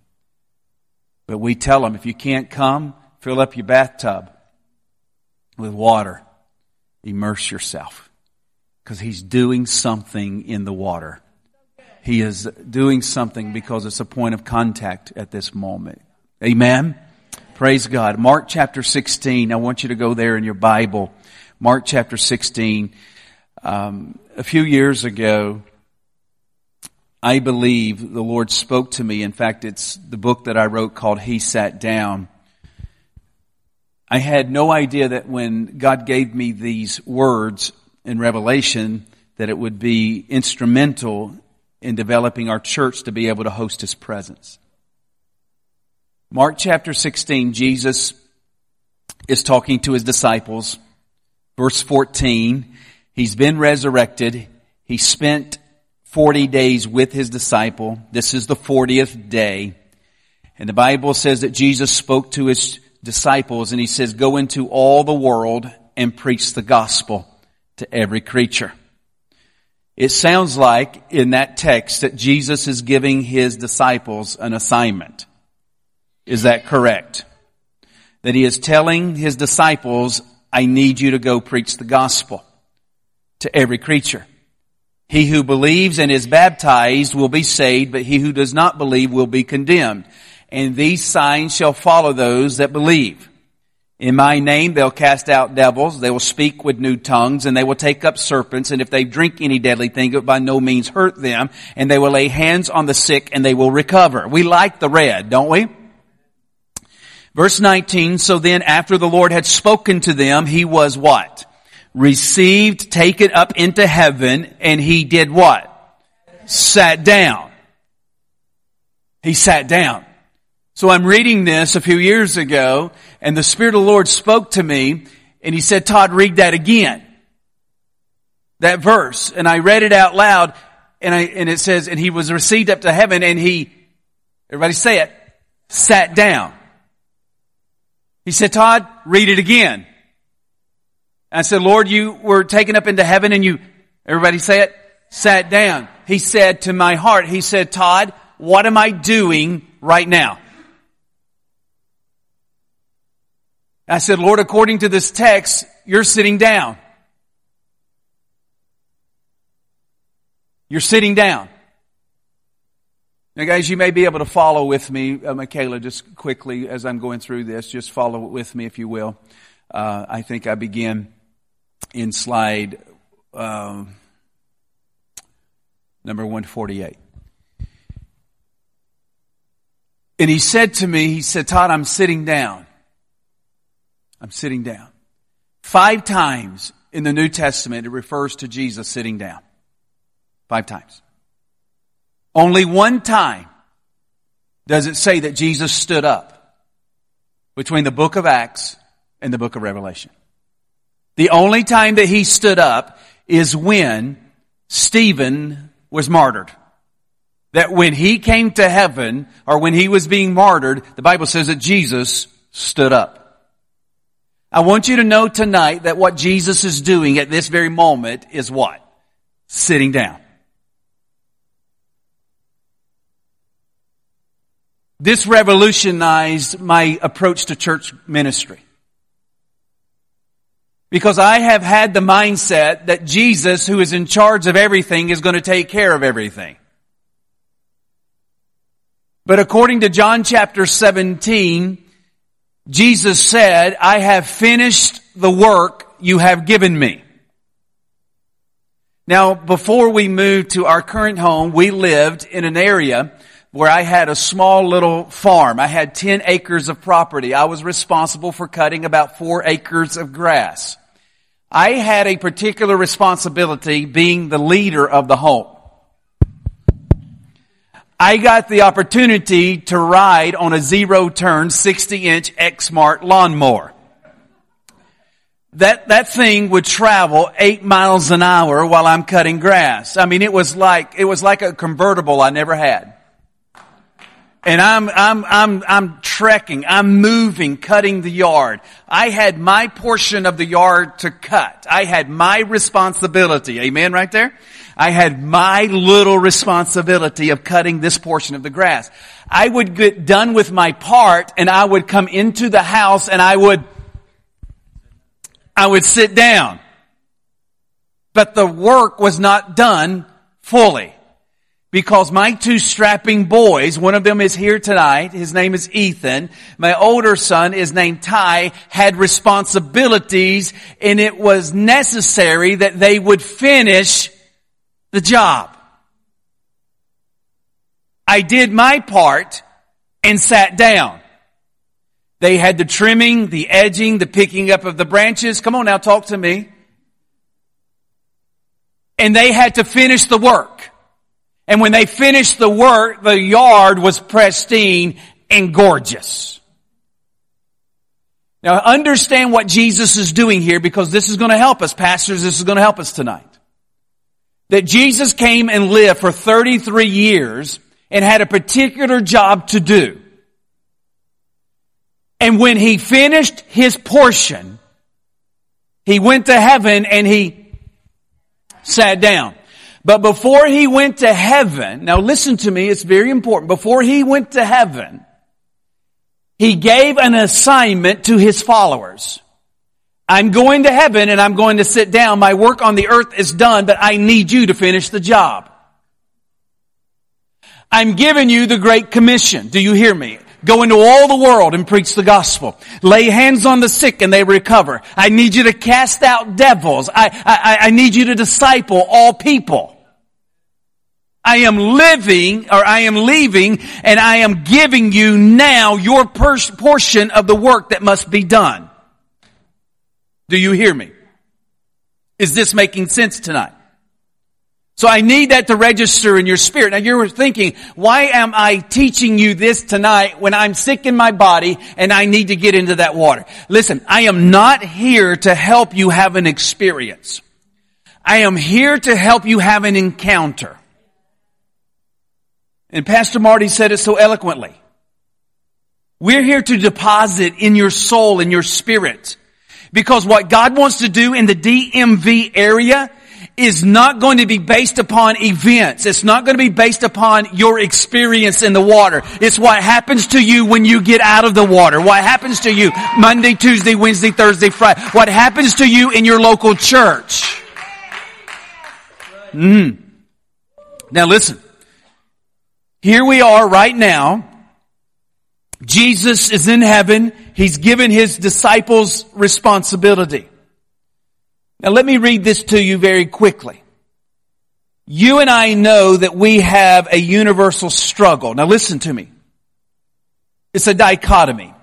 But we tell them, if you can't come, fill up your bathtub with water. Immerse yourself. Because he's doing something in the water. He is doing something because it's a point of contact at this moment. Amen? Praise God. Mark chapter 16. I want you to go there in your Bible. Mark chapter 16. Um, a few years ago, I believe the Lord spoke to me. In fact, it's the book that I wrote called He Sat Down. I had no idea that when God gave me these words in Revelation, that it would be instrumental in developing our church to be able to host His presence. Mark chapter 16, Jesus is talking to His disciples Verse 14, he's been resurrected. He spent 40 days with his disciple. This is the 40th day. And the Bible says that Jesus spoke to his disciples and he says, go into all the world and preach the gospel to every creature. It sounds like in that text that Jesus is giving his disciples an assignment. Is that correct? That he is telling his disciples, I need you to go preach the gospel to every creature. He who believes and is baptized will be saved, but he who does not believe will be condemned. And these signs shall follow those that believe. In my name they'll cast out devils, they will speak with new tongues, and they will take up serpents, and if they drink any deadly thing, it will by no means hurt them, and they will lay hands on the sick, and they will recover. We like the red, don't we? Verse 19, so then after the Lord had spoken to them, he was what? Received, taken up into heaven, and he did what? Sat down. He sat down. So I'm reading this a few years ago, and the Spirit of the Lord spoke to me, and he said, Todd, read that again. That verse. And I read it out loud, and I, and it says, and he was received up to heaven, and he, everybody say it, sat down. He said, Todd, read it again. I said, Lord, you were taken up into heaven and you, everybody say it, sat down. He said to my heart, he said, Todd, what am I doing right now? I said, Lord, according to this text, you're sitting down. You're sitting down. Now, guys, you may be able to follow with me, uh, Michaela, just quickly as I'm going through this. Just follow with me, if you will. Uh, I think I begin in slide um, number 148. And he said to me, he said, Todd, I'm sitting down. I'm sitting down. Five times in the New Testament, it refers to Jesus sitting down. Five times. Only one time does it say that Jesus stood up between the book of Acts and the book of Revelation. The only time that he stood up is when Stephen was martyred. That when he came to heaven, or when he was being martyred, the Bible says that Jesus stood up. I want you to know tonight that what Jesus is doing at this very moment is what? Sitting down. This revolutionized my approach to church ministry. Because I have had the mindset that Jesus, who is in charge of everything, is going to take care of everything. But according to John chapter 17, Jesus said, I have finished the work you have given me. Now, before we moved to our current home, we lived in an area where I had a small little farm. I had 10 acres of property. I was responsible for cutting about four acres of grass. I had a particular responsibility being the leader of the home. I got the opportunity to ride on a zero turn 60 inch Exmark lawnmower that, that thing would travel eight miles an hour while I'm cutting grass. I mean, it was like, it was like a convertible I never had. And I'm, I'm, I'm, I'm trekking, I'm moving, cutting the yard. I had my portion of the yard to cut. I had my responsibility. Amen right there? I had my little responsibility of cutting this portion of the grass. I would get done with my part and I would come into the house and I would I would sit down. But the work was not done fully. Because my two strapping boys, one of them is here tonight, his name is Ethan, my older son is named Ty, had responsibilities and it was necessary that they would finish the job. I did my part and sat down. They had the trimming, the edging, the picking up of the branches. Come on now, talk to me. And they had to finish the work. And when they finished the work, the yard was pristine and gorgeous. Now understand what Jesus is doing here because this is going to help us. Pastors, this is going to help us tonight. That Jesus came and lived for 33 years and had a particular job to do. And when he finished his portion, he went to heaven and he sat down. But before he went to heaven, now listen to me, it's very important. Before he went to heaven, he gave an assignment to his followers. I'm going to heaven and I'm going to sit down. My work on the earth is done, but I need you to finish the job. I'm giving you the Great Commission. Do you hear me? Go into all the world and preach the gospel. Lay hands on the sick and they recover. I need you to cast out devils. I, I, I need you to disciple all people. I am living or I am leaving and I am giving you now your portion of the work that must be done. Do you hear me? Is this making sense tonight? So I need that to register in your spirit. Now you're thinking, why am I teaching you this tonight when I'm sick in my body and I need to get into that water? Listen, I am not here to help you have an experience. I am here to help you have an encounter. And Pastor Marty said it so eloquently. We're here to deposit in your soul, in your spirit. Because what God wants to do in the DMV area is not going to be based upon events. It's not going to be based upon your experience in the water. It's what happens to you when you get out of the water. What happens to you Monday, Tuesday, Wednesday, Thursday, Friday. What happens to you in your local church. Mm. Now listen. Here we are right now. Jesus is in heaven. He's given his disciples responsibility. Now let me read this to you very quickly. You and I know that we have a universal struggle. Now listen to me. It's a dichotomy.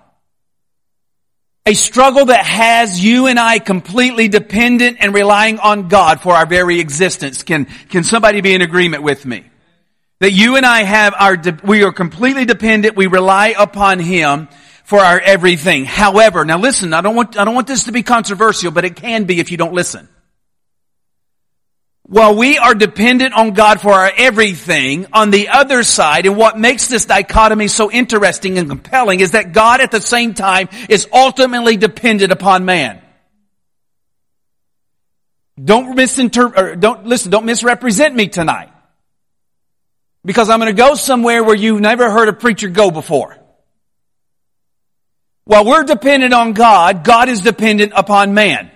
A struggle that has you and I completely dependent and relying on God for our very existence. Can, can somebody be in agreement with me? That you and I have our, we are completely dependent, we rely upon Him, for our everything. However, now listen, I don't want, I don't want this to be controversial, but it can be if you don't listen. While we are dependent on God for our everything, on the other side, and what makes this dichotomy so interesting and compelling is that God at the same time is ultimately dependent upon man. Don't misinterpret, don't, listen, don't misrepresent me tonight. Because I'm going to go somewhere where you've never heard a preacher go before. While we're dependent on God, God is dependent upon man.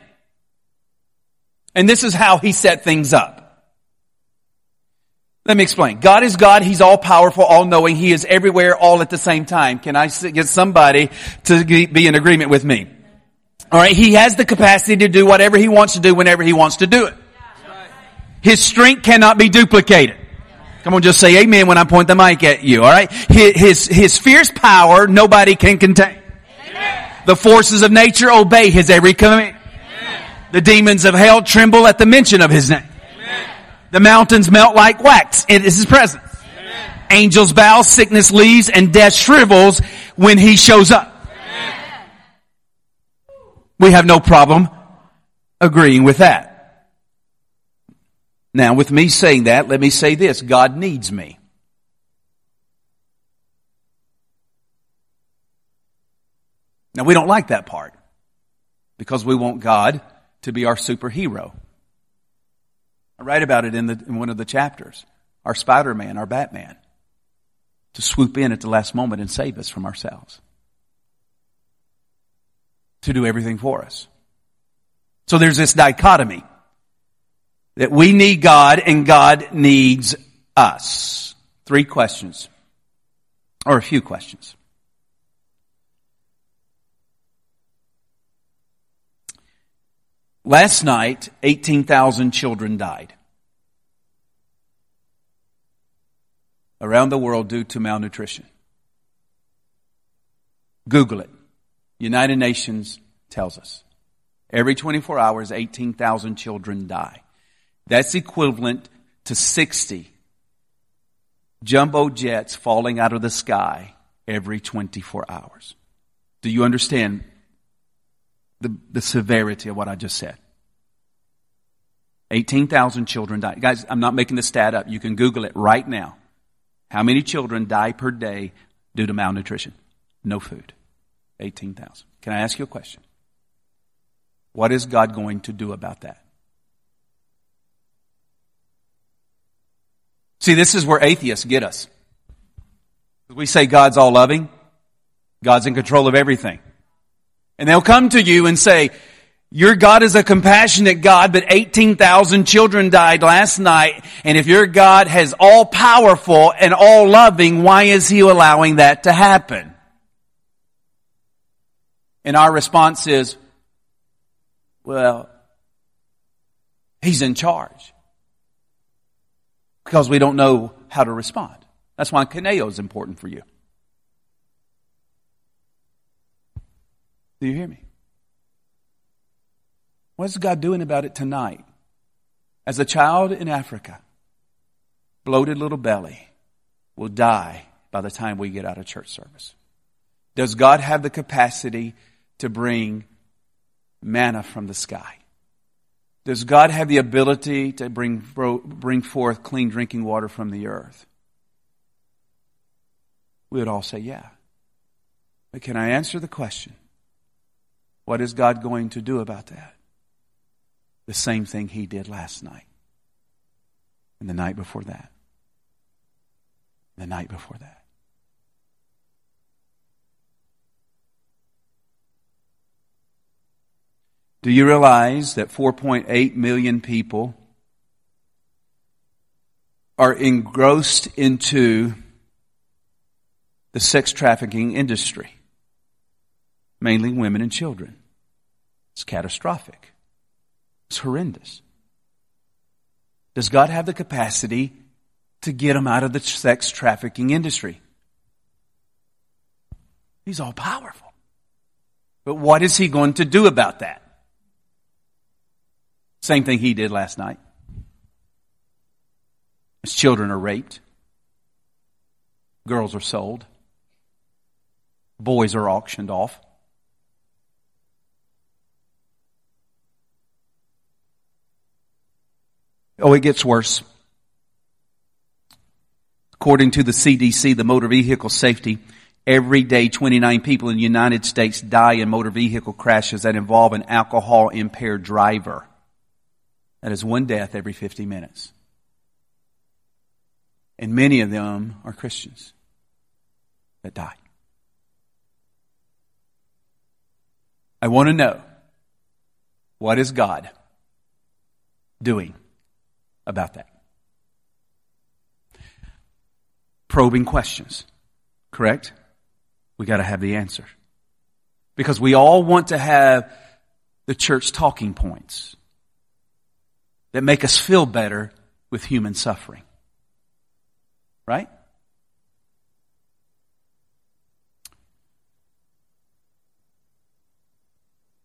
And this is how he set things up. Let me explain. God is God. He's all powerful, all knowing. He is everywhere all at the same time. Can I get somebody to be in agreement with me? All right. He has the capacity to do whatever he wants to do whenever he wants to do it. His strength cannot be duplicated. Come on, just say amen when I point the mic at you, alright? His, his, his fierce power, nobody can contain. Amen. The forces of nature obey his every command. Amen. The demons of hell tremble at the mention of his name. Amen. The mountains melt like wax. It is his presence. Angels bow, sickness leaves, and death shrivels when he shows up. We have no problem agreeing with that. Now, with me saying that, let me say this. God needs me. Now, we don't like that part because we want God to be our superhero. I write about it in, the, in one of the chapters. Our Spider-Man, our Batman. To swoop in at the last moment and save us from ourselves to do everything for us. So there's this dichotomy that we need God and God needs us. Three questions, or a few questions. Last night, 18,000 children died around the world due to malnutrition. Google it. United Nations tells us. Every 24 hours, 18,000 children die. That's equivalent to 60 jumbo jets falling out of the sky every 24 hours. Do you understand the, the severity of what I just said? 18,000 children die. Guys, I'm not making the stat up. You can Google it right now. How many children die per day due to malnutrition? No food. 18,000. Can I ask you a question? What is God going to do about that? See, this is where atheists get us. We say God's all loving. God's in control of everything. And they'll come to you and say, your God is a compassionate God, but 18,000 children died last night. And if your God has all powerful and all loving, why is He allowing that to happen? And our response is, well, he's in charge. Because we don't know how to respond. That's why Kaneo is important for you. Do you hear me? What is God doing about it tonight? As a child in Africa, bloated little belly will die by the time we get out of church service. Does God have the capacity to bring manna from the sky? Does God have the ability to bring, bring forth clean drinking water from the earth? We would all say, yeah. But can I answer the question? What is God going to do about that? The same thing He did last night, and the night before that, the night before that. Do you realize that 4.8 million people are engrossed into the sex trafficking industry? Mainly women and children. It's catastrophic. It's horrendous. Does God have the capacity to get them out of the sex trafficking industry? He's all powerful. But what is he going to do about that? Same thing he did last night. His children are raped. Girls are sold. Boys are auctioned off. Oh, it gets worse. According to the CDC, the motor vehicle safety, every day 29 people in the United States die in motor vehicle crashes that involve an alcohol impaired driver. That is one death every 50 minutes. And many of them are Christians that die. I want to know what is God doing about that? Probing questions, correct? We got to have the answer. Because we all want to have the church talking points. That make us feel better with human suffering. Right?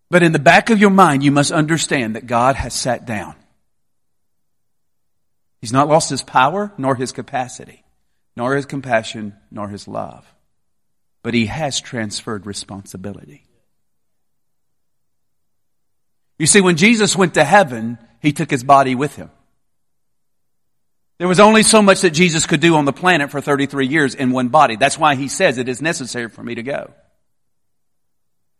But in the back of your mind, you must understand that God has sat down. He's not lost his power, nor his capacity, nor his compassion, nor his love. But he has transferred responsibility. You see, when Jesus went to heaven, he took his body with him. There was only so much that Jesus could do on the planet for 33 years in one body. That's why he says it is necessary for me to go.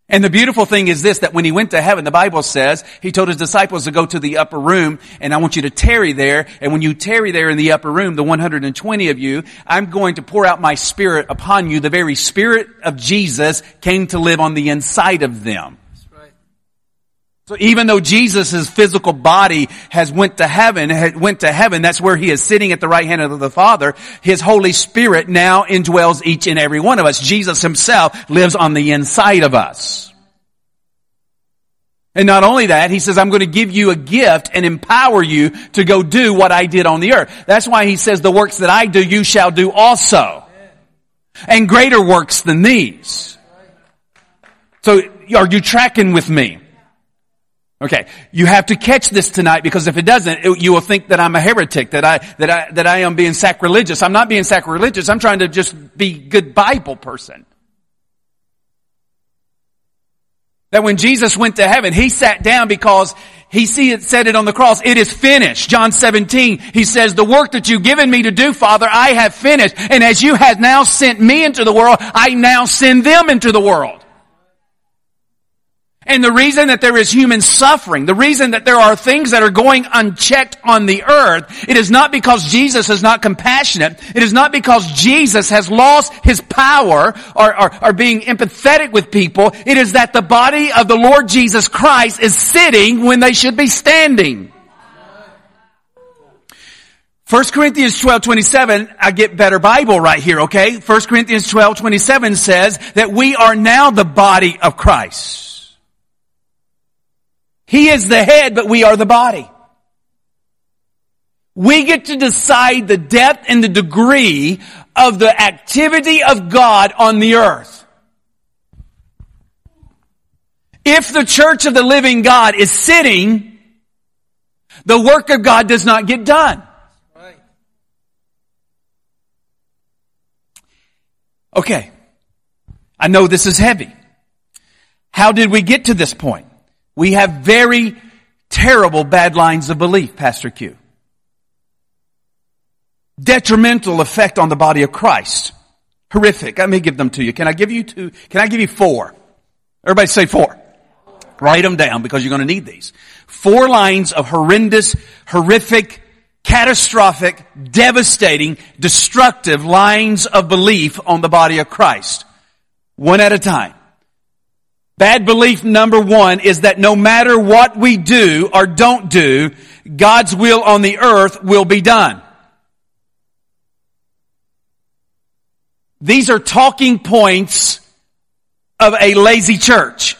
And the beautiful thing is this, that when he went to heaven, the Bible says, he told his disciples to go to the upper room, and I want you to tarry there, and when you tarry there in the upper room, the 120 of you, I'm going to pour out my spirit upon you. The very spirit of Jesus came to live on the inside of them. So even though Jesus' physical body has went to heaven, went to heaven, that's where he is sitting at the right hand of the Father, his Holy Spirit now indwells each and every one of us. Jesus himself lives on the inside of us. And not only that, he says, I'm going to give you a gift and empower you to go do what I did on the earth. That's why he says, the works that I do, you shall do also. And greater works than these. So are you tracking with me? Okay, you have to catch this tonight because if it doesn't, it, you will think that I'm a heretic, that I, that I, that I am being sacrilegious. I'm not being sacrilegious. I'm trying to just be good Bible person. That when Jesus went to heaven, He sat down because He see it, said it on the cross, it is finished. John 17, He says, the work that you've given me to do, Father, I have finished. And as you have now sent me into the world, I now send them into the world. And the reason that there is human suffering, the reason that there are things that are going unchecked on the earth, it is not because Jesus is not compassionate. It is not because Jesus has lost his power or, or, or being empathetic with people. It is that the body of the Lord Jesus Christ is sitting when they should be standing. 1 Corinthians 12, 27, I get better Bible right here, okay? 1 Corinthians 12, 27 says that we are now the body of Christ. He is the head, but we are the body. We get to decide the depth and the degree of the activity of God on the earth. If the church of the living God is sitting, the work of God does not get done. Okay. I know this is heavy. How did we get to this point? We have very terrible bad lines of belief, Pastor Q. Detrimental effect on the body of Christ. Horrific. Let me give them to you. Can I give you two? Can I give you four? Everybody say four. Write them down because you're going to need these. Four lines of horrendous, horrific, catastrophic, devastating, destructive lines of belief on the body of Christ. One at a time. Bad belief number one is that no matter what we do or don't do, God's will on the earth will be done. These are talking points of a lazy church.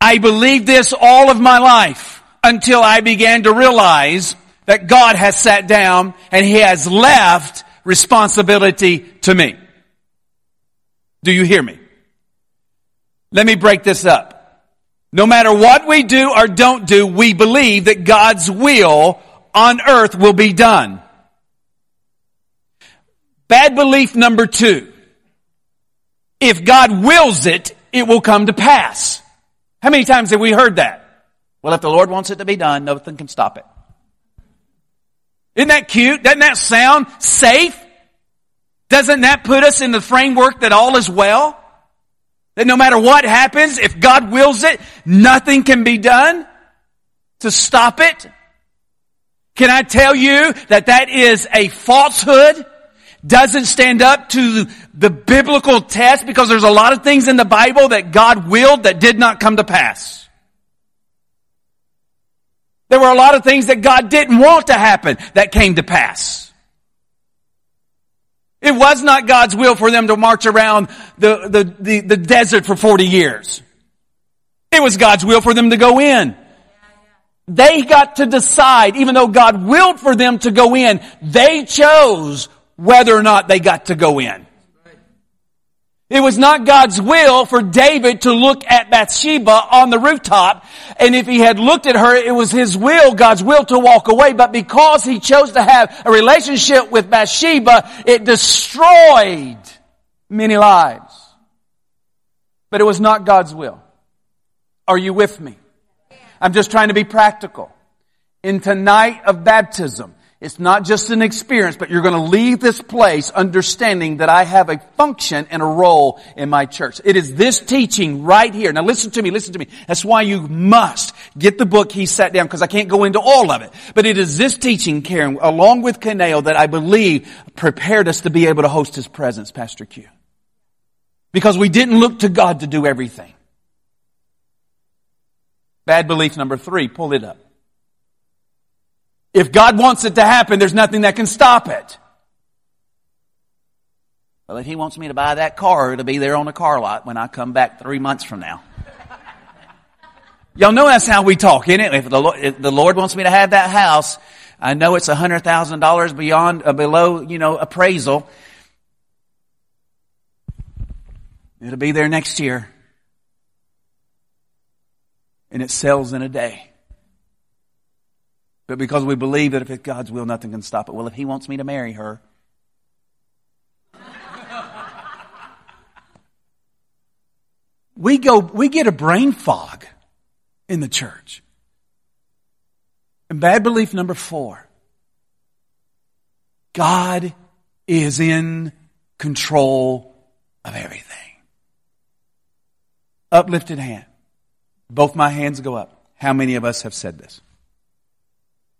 I believed this all of my life until I began to realize that God has sat down and He has left responsibility to me. Do you hear me? Let me break this up. No matter what we do or don't do, we believe that God's will on earth will be done. Bad belief number two. If God wills it, it will come to pass. How many times have we heard that? Well, if the Lord wants it to be done, nothing can stop it. Isn't that cute? Doesn't that sound safe? Doesn't that put us in the framework that all is well? That no matter what happens, if God wills it, nothing can be done to stop it. Can I tell you that that is a falsehood? Doesn't stand up to the biblical test because there's a lot of things in the Bible that God willed that did not come to pass. There were a lot of things that God didn't want to happen that came to pass. It was not God's will for them to march around the, the, the, the desert for 40 years. It was God's will for them to go in. They got to decide, even though God willed for them to go in, they chose whether or not they got to go in. It was not God's will for David to look at Bathsheba on the rooftop, and if he had looked at her, it was his will, God's will to walk away, but because he chose to have a relationship with Bathsheba, it destroyed many lives. But it was not God's will. Are you with me? I'm just trying to be practical. In tonight of baptism, it's not just an experience, but you're going to leave this place understanding that I have a function and a role in my church. It is this teaching right here. Now listen to me, listen to me. That's why you must get the book he sat down because I can't go into all of it. But it is this teaching, Karen, along with Kaneo, that I believe prepared us to be able to host his presence, Pastor Q. Because we didn't look to God to do everything. Bad belief number three, pull it up. If God wants it to happen, there's nothing that can stop it. Well, if He wants me to buy that car, it'll be there on the car lot when I come back three months from now. Y'all know that's how we talk, isn't it? If the, Lord, if the Lord wants me to have that house, I know it's a hundred thousand dollars beyond, uh, below, you know, appraisal. It'll be there next year and it sells in a day. But because we believe that if it's God's will, nothing can stop it. Well, if He wants me to marry her, we go, we get a brain fog in the church. And bad belief number four God is in control of everything. Uplifted hand. Both my hands go up. How many of us have said this?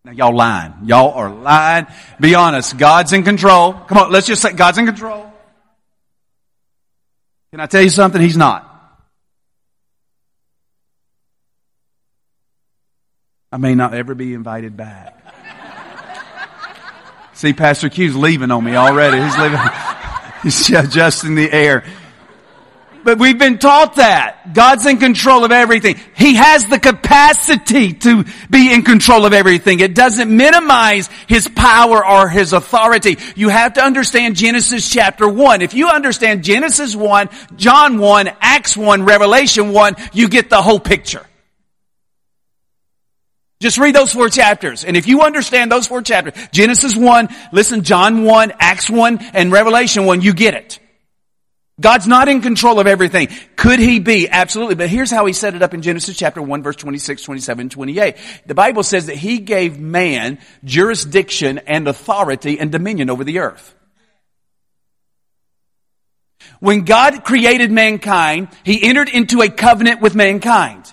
Now y'all lying. Y'all are lying. Be honest. God's in control. Come on, let's just say God's in control. Can I tell you something? He's not. I may not ever be invited back. See, Pastor Q's leaving on me already. He's leaving. He's adjusting the air. But we've been taught that. God's in control of everything. He has the capacity to be in control of everything. It doesn't minimize His power or His authority. You have to understand Genesis chapter 1. If you understand Genesis 1, John 1, Acts 1, Revelation 1, you get the whole picture. Just read those four chapters. And if you understand those four chapters, Genesis 1, listen, John 1, Acts 1, and Revelation 1, you get it. God's not in control of everything. Could he be? Absolutely. But here's how he set it up in Genesis chapter 1 verse 26, 27, 28. The Bible says that he gave man jurisdiction and authority and dominion over the earth. When God created mankind, he entered into a covenant with mankind.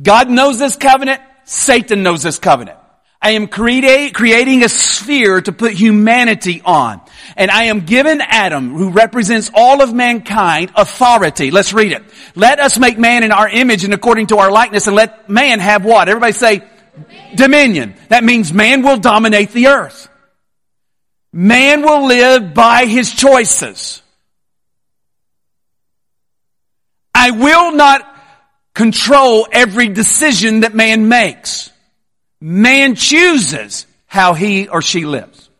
God knows this covenant. Satan knows this covenant. I am create, creating a sphere to put humanity on. And I am given Adam, who represents all of mankind, authority. Let's read it. Let us make man in our image and according to our likeness and let man have what? Everybody say dominion. dominion. That means man will dominate the earth. Man will live by his choices. I will not control every decision that man makes. Man chooses how he or she lives.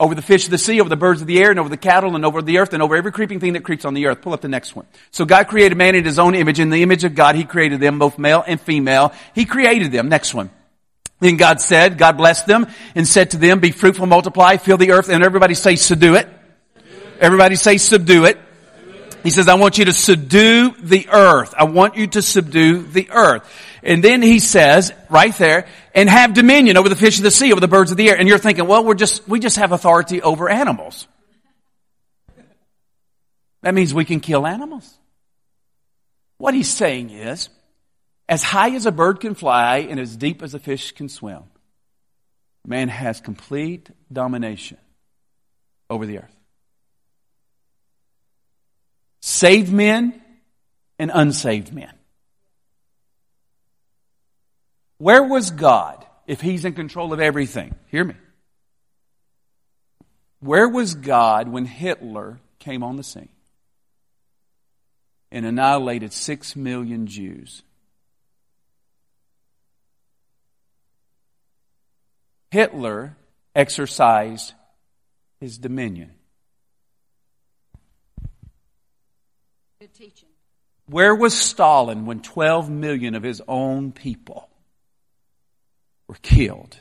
Over the fish of the sea, over the birds of the air, and over the cattle, and over the earth, and over every creeping thing that creeps on the earth. Pull up the next one. So God created man in his own image. In the image of God, he created them, both male and female. He created them. Next one. Then God said, God blessed them and said to them, be fruitful, multiply, fill the earth, and everybody say subdue it. Everybody say subdue it. He says, I want you to subdue the earth. I want you to subdue the earth. And then he says, right there, and have dominion over the fish of the sea, over the birds of the air. And you're thinking, well, we're just, we just have authority over animals. That means we can kill animals. What he's saying is, as high as a bird can fly and as deep as a fish can swim, man has complete domination over the earth saved men and unsaved men. Where was God if He's in control of everything? Hear me. Where was God when Hitler came on the scene and annihilated six million Jews? Hitler exercised his dominion. Good teaching. Where was Stalin when 12 million of his own people were killed?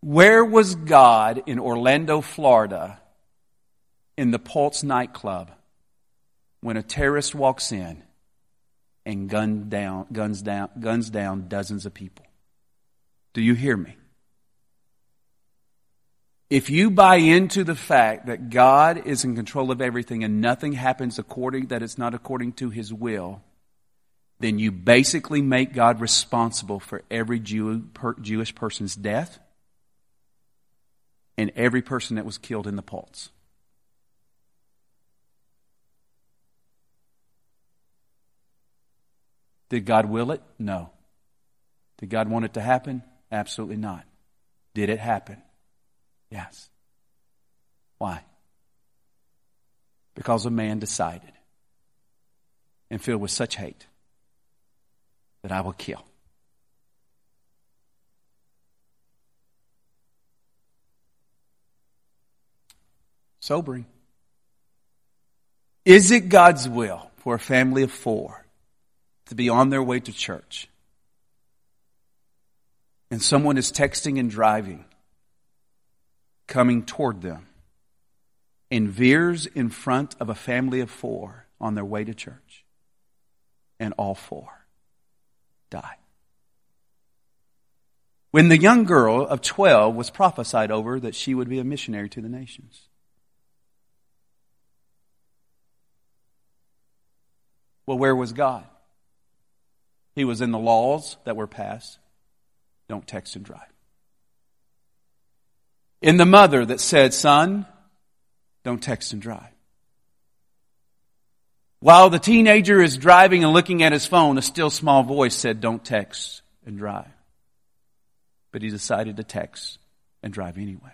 Where was God in Orlando, Florida, in the Pulse nightclub, when a terrorist walks in and gun down, guns down, guns down dozens of people? Do you hear me? If you buy into the fact that God is in control of everything and nothing happens according that it's not according to his will, then you basically make God responsible for every Jew, per, Jewish person's death and every person that was killed in the Pulse. Did God will it? No. Did God want it to happen? Absolutely not. Did it happen? Yes. Why? Because a man decided and filled with such hate that I will kill. Sobering. Is it God's will for a family of four to be on their way to church? And someone is texting and driving, coming toward them, and veers in front of a family of four on their way to church. And all four die. When the young girl of 12 was prophesied over that she would be a missionary to the nations. Well, where was God? He was in the laws that were passed. Don't text and drive. In the mother that said, Son, don't text and drive. While the teenager is driving and looking at his phone, a still small voice said, Don't text and drive. But he decided to text and drive anyway.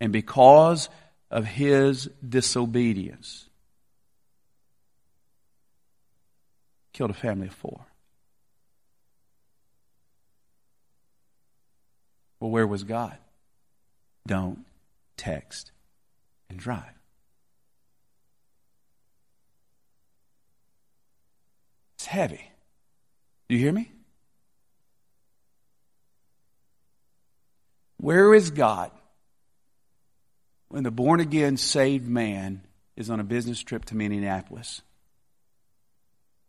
And because of his disobedience, killed a family of four. Well, where was God? Don't text and drive. Heavy. Do you hear me? Where is God when the born again saved man is on a business trip to Minneapolis?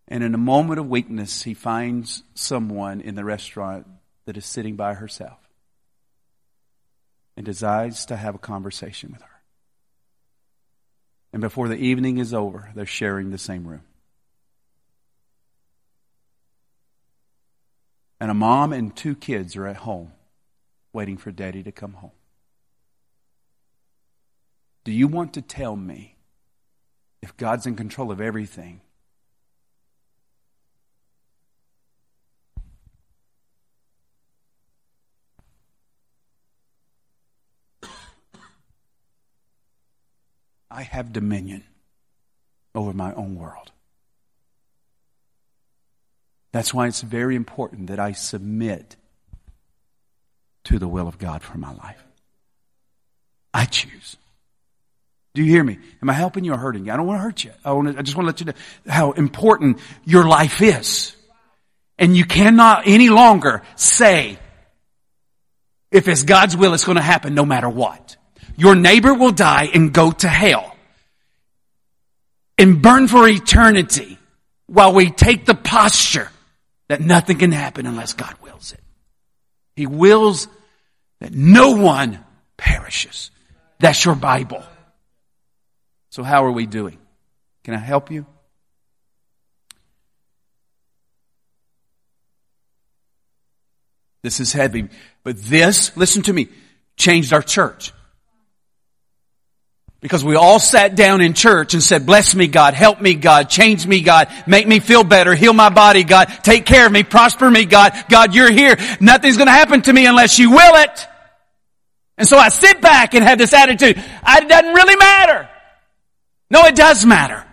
And in a moment of weakness, he finds someone in the restaurant that is sitting by herself and decides to have a conversation with her. And before the evening is over, they're sharing the same room. And a mom and two kids are at home waiting for daddy to come home. Do you want to tell me if God's in control of everything? I have dominion over my own world. That's why it's very important that I submit to the will of God for my life. I choose. Do you hear me? Am I helping you or hurting you? I don't want to hurt you. I, want to, I just want to let you know how important your life is. And you cannot any longer say, if it's God's will, it's going to happen no matter what. Your neighbor will die and go to hell and burn for eternity while we take the posture that nothing can happen unless God wills it. He wills that no one perishes. That's your Bible. So how are we doing? Can I help you? This is heavy, but this, listen to me, changed our church. Because we all sat down in church and said, bless me God, help me God, change me God, make me feel better, heal my body God, take care of me, prosper me God, God you're here. Nothing's gonna happen to me unless you will it. And so I sit back and have this attitude, it doesn't really matter. No, it does matter.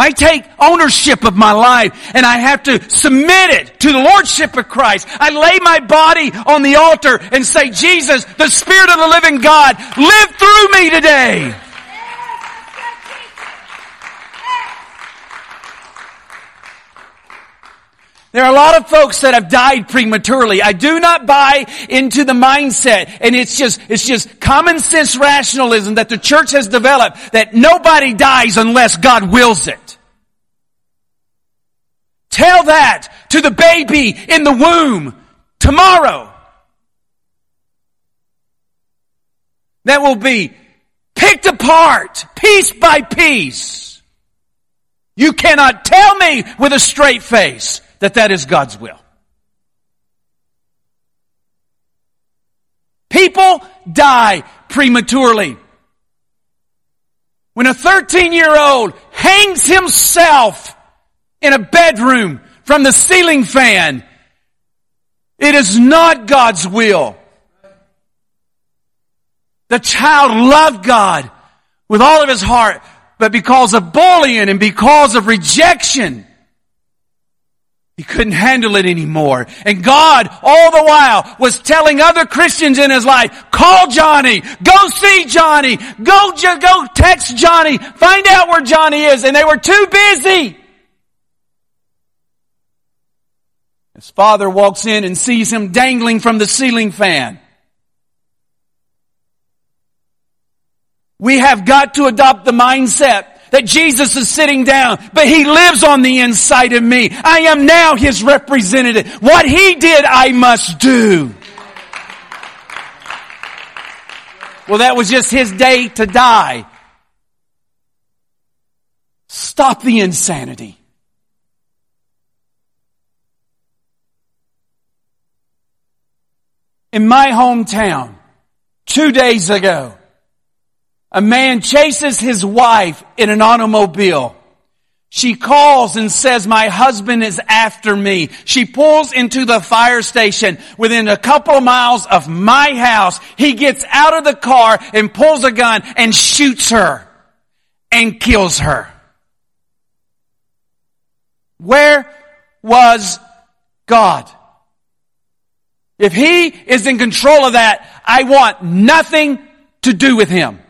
I take ownership of my life and I have to submit it to the Lordship of Christ. I lay my body on the altar and say, Jesus, the Spirit of the living God, live through me today. There are a lot of folks that have died prematurely. I do not buy into the mindset, and it's just, it's just common sense rationalism that the church has developed that nobody dies unless God wills it. Tell that to the baby in the womb tomorrow. That will be picked apart piece by piece. You cannot tell me with a straight face that that is God's will. People die prematurely. When a 13 year old hangs himself in a bedroom from the ceiling fan, it is not God's will. The child loved God with all of his heart, but because of bullying and because of rejection, he couldn't handle it anymore. And God, all the while, was telling other Christians in his life, call Johnny, go see Johnny, go, go text Johnny, find out where Johnny is. And they were too busy. His father walks in and sees him dangling from the ceiling fan. We have got to adopt the mindset that Jesus is sitting down, but He lives on the inside of me. I am now His representative. What He did, I must do. Well, that was just His day to die. Stop the insanity. In my hometown, two days ago, a man chases his wife in an automobile. She calls and says, my husband is after me. She pulls into the fire station within a couple of miles of my house. He gets out of the car and pulls a gun and shoots her and kills her. Where was God? If He is in control of that, I want nothing to do with Him.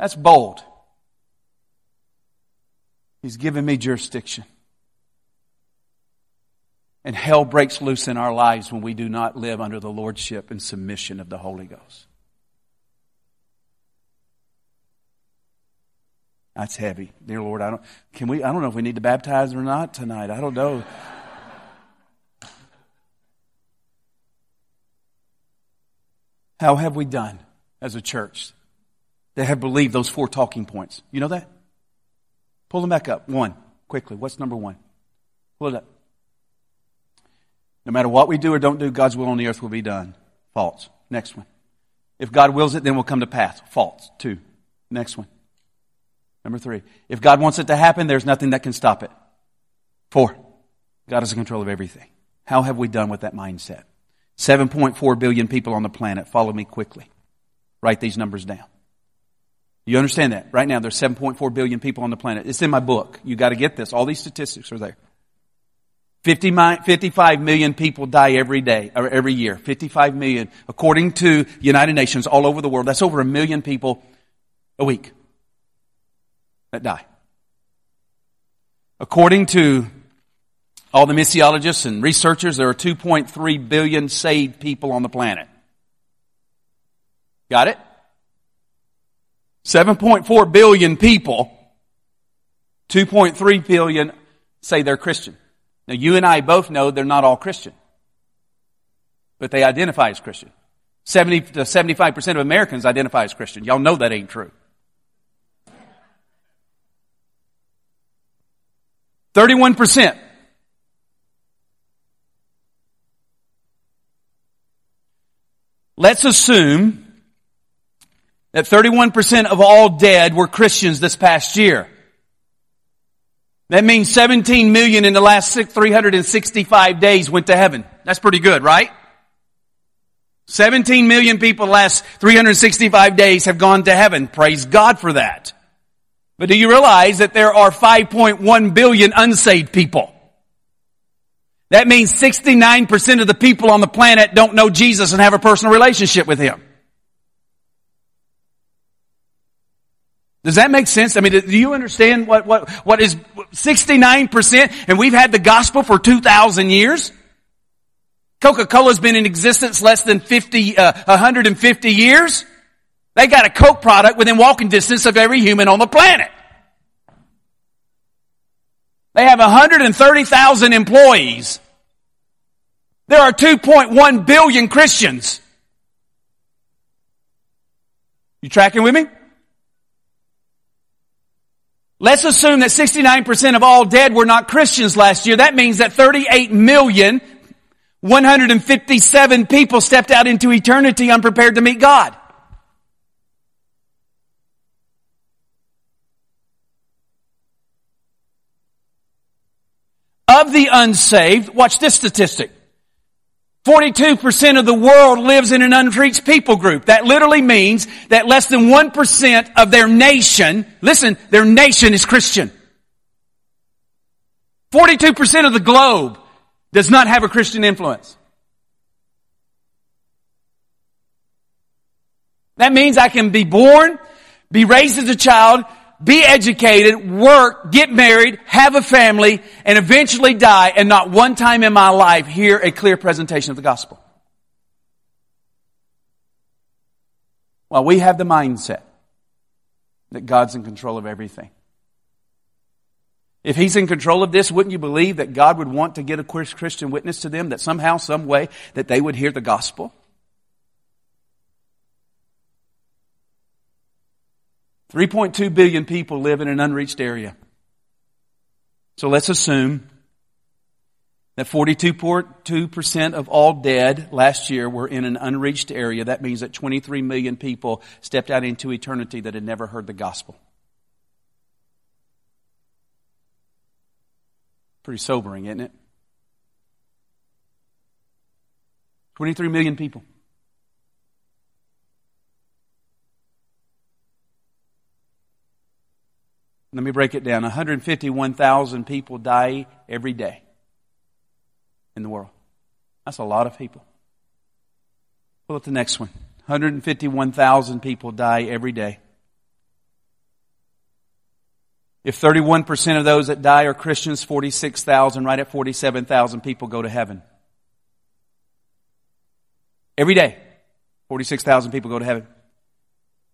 That's bold. He's given me jurisdiction. And hell breaks loose in our lives when we do not live under the lordship and submission of the Holy Ghost. That's heavy. Dear Lord, I don't can we I don't know if we need to baptize or not tonight. I don't know. How have we done as a church that have believed those four talking points. You know that? Pull them back up. One, quickly. What's number one? Pull it up. No matter what we do or don't do, God's will on the earth will be done. False. Next one. If God wills it, then we'll come to pass. False. Two. Next one. Number three. If God wants it to happen, there's nothing that can stop it. Four. God is in control of everything. How have we done with that mindset? 7.4 billion people on the planet. Follow me quickly. Write these numbers down. You understand that? Right now, there's 7.4 billion people on the planet. It's in my book. You got to get this. All these statistics are there. 50, 55 million people die every day, or every year. 55 million, according to United Nations, all over the world. That's over a million people a week that die. According to all the missiologists and researchers, there are 2.3 billion saved people on the planet. Got it? 7.4 billion people, 2.3 billion say they're Christian. Now you and I both know they're not all Christian. But they identify as Christian. 70 to 75% of Americans identify as Christian. Y'all know that ain't true. 31%. Let's assume that 31% of all dead were Christians this past year. That means 17 million in the last 365 days went to heaven. That's pretty good, right? 17 million people last 365 days have gone to heaven. Praise God for that. But do you realize that there are 5.1 billion unsaved people? That means 69% of the people on the planet don't know Jesus and have a personal relationship with Him. Does that make sense? I mean, do you understand what, what, what is 69% and we've had the gospel for 2,000 years? Coca-Cola's been in existence less than 50, uh, 150 years. They got a Coke product within walking distance of every human on the planet. They have 130,000 employees. There are 2.1 billion Christians. You tracking with me? Let's assume that 69% of all dead were not Christians last year. That means that 38 million 157 people stepped out into eternity unprepared to meet God. Of the unsaved, watch this statistic. 42% of the world lives in an unreached people group. That literally means that less than 1% of their nation, listen, their nation is Christian. 42% of the globe does not have a Christian influence. That means I can be born, be raised as a child, be educated, work, get married, have a family, and eventually die, and not one time in my life hear a clear presentation of the gospel. Well, we have the mindset that God's in control of everything. If he's in control of this, wouldn't you believe that God would want to get a Christian witness to them that somehow, some way, that they would hear the gospel? Three point two billion people live in an unreached area. So let's assume that 42.2% of all dead last year were in an unreached area. That means that 23 million people stepped out into eternity that had never heard the gospel. Pretty sobering, isn't it? 23 million people. Let me break it down. 151,000 people die every day in the world. That's a lot of people. Pull up the next one. 151,000 people die every day. If 31% of those that die are Christians, 46,000, right at 47,000 people go to heaven. Every day, 46,000 people go to heaven.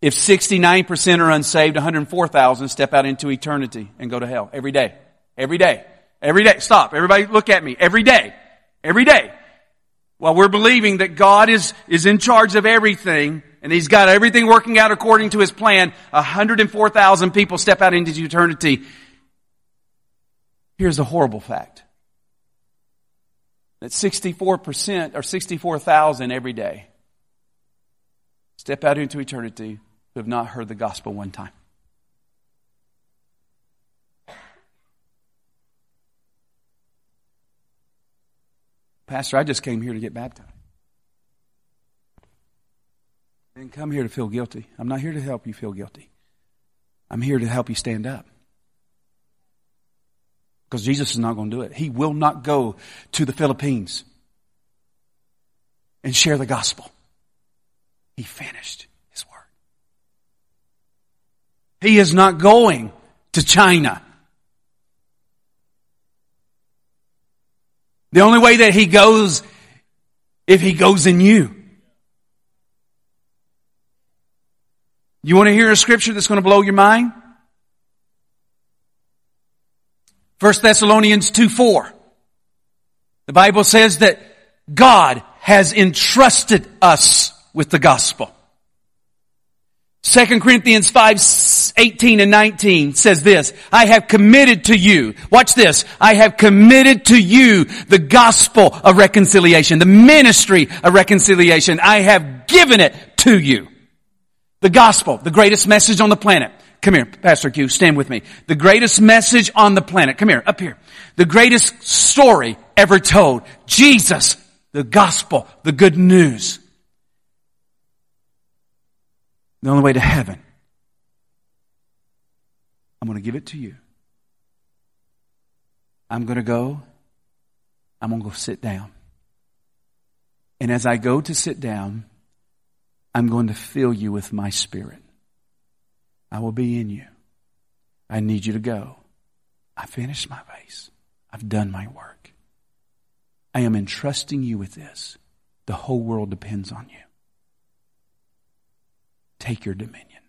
If 69% are unsaved, 104,000 step out into eternity and go to hell. Every day. Every day. Every day. Stop. Everybody look at me. Every day. Every day. While we're believing that God is, is in charge of everything, and he's got everything working out according to his plan. 104,000 people step out into eternity. Here's the horrible fact. That 64% or 64,000 every day step out into eternity who have not heard the gospel one time. Pastor, I just came here to get baptized. I didn't come here to feel guilty. I'm not here to help you feel guilty. I'm here to help you stand up. Because Jesus is not going to do it. He will not go to the Philippines and share the gospel. He finished. He is not going to China. The only way that he goes, if he goes in you. You want to hear a scripture that's going to blow your mind? 1 Thessalonians 2 4. The Bible says that God has entrusted us with the gospel. 2 Corinthians 5, 18 and 19 says this, I have committed to you, watch this, I have committed to you the gospel of reconciliation, the ministry of reconciliation. I have given it to you. The gospel, the greatest message on the planet. Come here, Pastor Q, stand with me. The greatest message on the planet. Come here, up here. The greatest story ever told. Jesus, the gospel, the good news. The only way to heaven. I'm going to give it to you. I'm going to go. I'm going to go sit down. And as I go to sit down, I'm going to fill you with my spirit. I will be in you. I need you to go. I finished my race. I've done my work. I am entrusting you with this. The whole world depends on you. Take your dominion.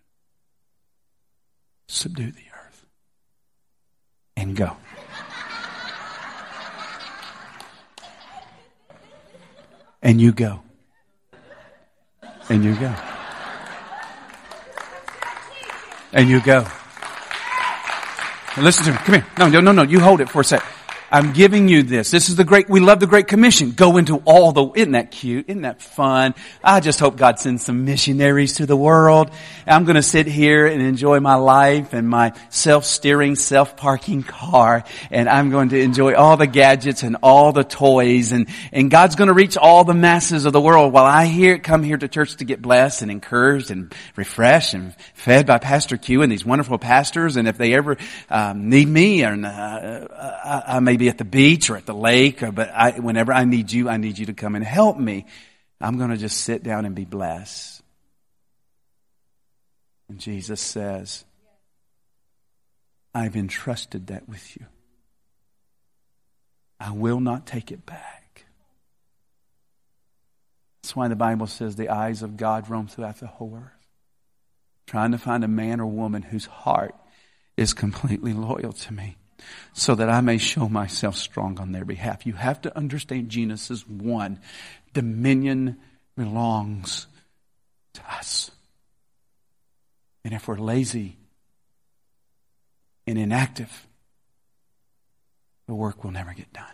Subdue the earth. And go. And you go. And you go. And you go. Now listen to me. Come here. No, no, no, no. You hold it for a sec. I'm giving you this. This is the great, we love the Great Commission. Go into all the, isn't that cute? Isn't that fun? I just hope God sends some missionaries to the world. I'm going to sit here and enjoy my life and my self-steering, self-parking car. And I'm going to enjoy all the gadgets and all the toys. And, and God's going to reach all the masses of the world while I here, come here to church to get blessed and encouraged and refreshed and fed by Pastor Q and these wonderful pastors. And if they ever um, need me, and uh, I, I may be at the beach or at the lake, or, but I, whenever I need you, I need you to come and help me. I'm going to just sit down and be blessed. And Jesus says, I've entrusted that with you. I will not take it back. That's why the Bible says the eyes of God roam throughout the whole earth, trying to find a man or woman whose heart is completely loyal to me so that I may show myself strong on their behalf. You have to understand Genesis 1. Dominion belongs to us. And if we're lazy and inactive, the work will never get done.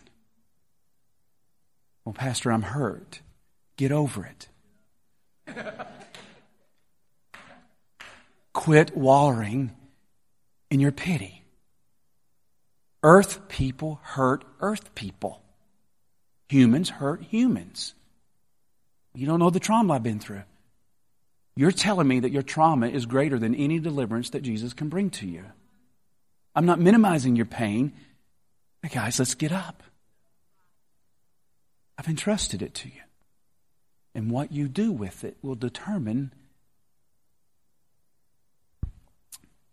Well, Pastor, I'm hurt. Get over it. Quit wallowing in your pity. Earth people hurt earth people. Humans hurt humans. You don't know the trauma I've been through. You're telling me that your trauma is greater than any deliverance that Jesus can bring to you. I'm not minimizing your pain. Guys, let's get up. I've entrusted it to you. And what you do with it will determine,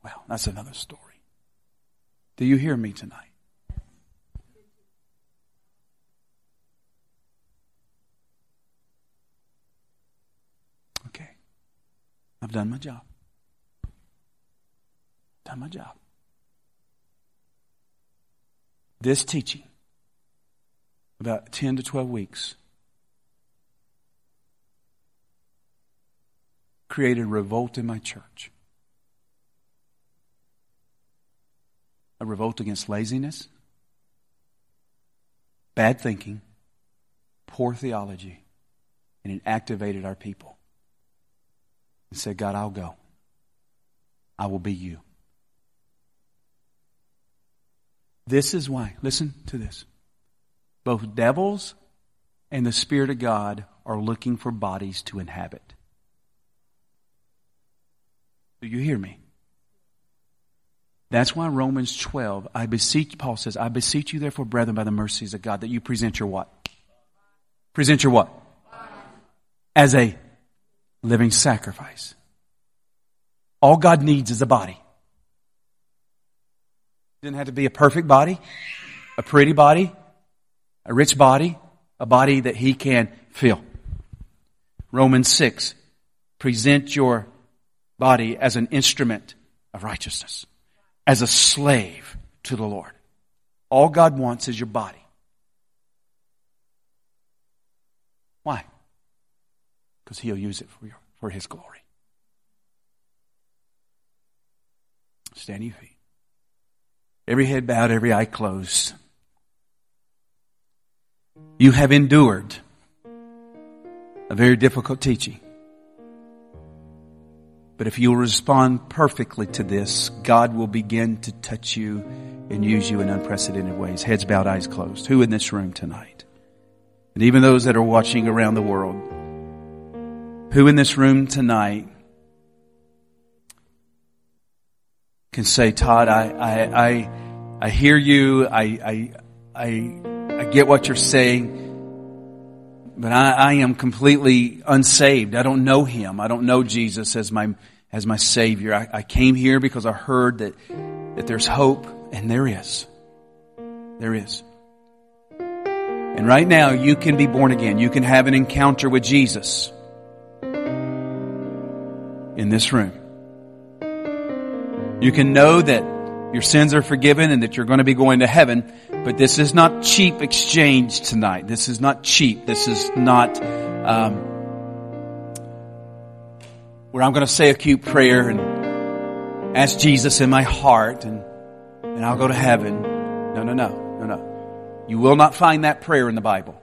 well, that's another story. Do you hear me tonight? Okay. I've done my job. Done my job. This teaching, about 10 to 12 weeks, created revolt in my church. A revolt against laziness, bad thinking, poor theology, and it activated our people and said, God, I'll go. I will be you. This is why, listen to this. Both devils and the Spirit of God are looking for bodies to inhabit. Do you hear me? That's why Romans 12, I beseech, Paul says, I beseech you therefore, brethren, by the mercies of God, that you present your what? Present your what? As a living sacrifice. All God needs is a body. It didn't have to be a perfect body, a pretty body, a rich body, a body that He can fill. Romans 6, present your body as an instrument of righteousness as a slave to the Lord. All God wants is your body. Why? Because He'll use it for, your, for His glory. Stand your feet. Every head bowed, every eye closed. You have endured a very difficult teaching. But if you'll respond perfectly to this, God will begin to touch you and use you in unprecedented ways. Heads bowed, eyes closed. Who in this room tonight? And even those that are watching around the world. Who in this room tonight can say, Todd, I, I, I, I hear you. I, I, I, I get what you're saying. But I, I am completely unsaved. I don't know Him. I don't know Jesus as my, as my Savior. I, I came here because I heard that, that there's hope, and there is. There is. And right now, you can be born again. You can have an encounter with Jesus in this room. You can know that your sins are forgiven and that you're going to be going to heaven, but this is not cheap exchange tonight. This is not cheap. This is not um, where I'm going to say a cute prayer and ask Jesus in my heart and, and I'll go to heaven. No, no, no, no, no. You will not find that prayer in the Bible.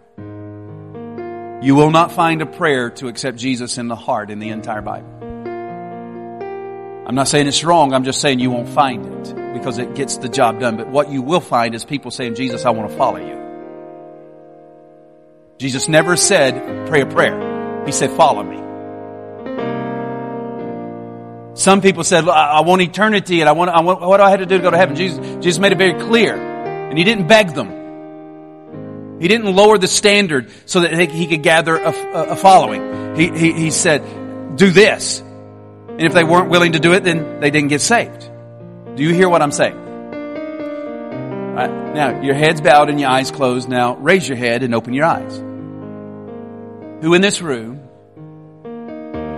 You will not find a prayer to accept Jesus in the heart in the entire Bible. I'm not saying it's wrong. I'm just saying you won't find it because it gets the job done. But what you will find is people saying, Jesus, I want to follow you. Jesus never said, pray a prayer. He said, follow me. Some people said, I want eternity and I want, I want, what do I have to do to go to heaven? Jesus, Jesus made it very clear. And he didn't beg them. He didn't lower the standard so that he could gather a, a following. He, he, he said, do this. And if they weren't willing to do it, then they didn't get saved. Do you hear what I'm saying? Right, now, your head's bowed and your eyes closed. Now, raise your head and open your eyes. Who in this room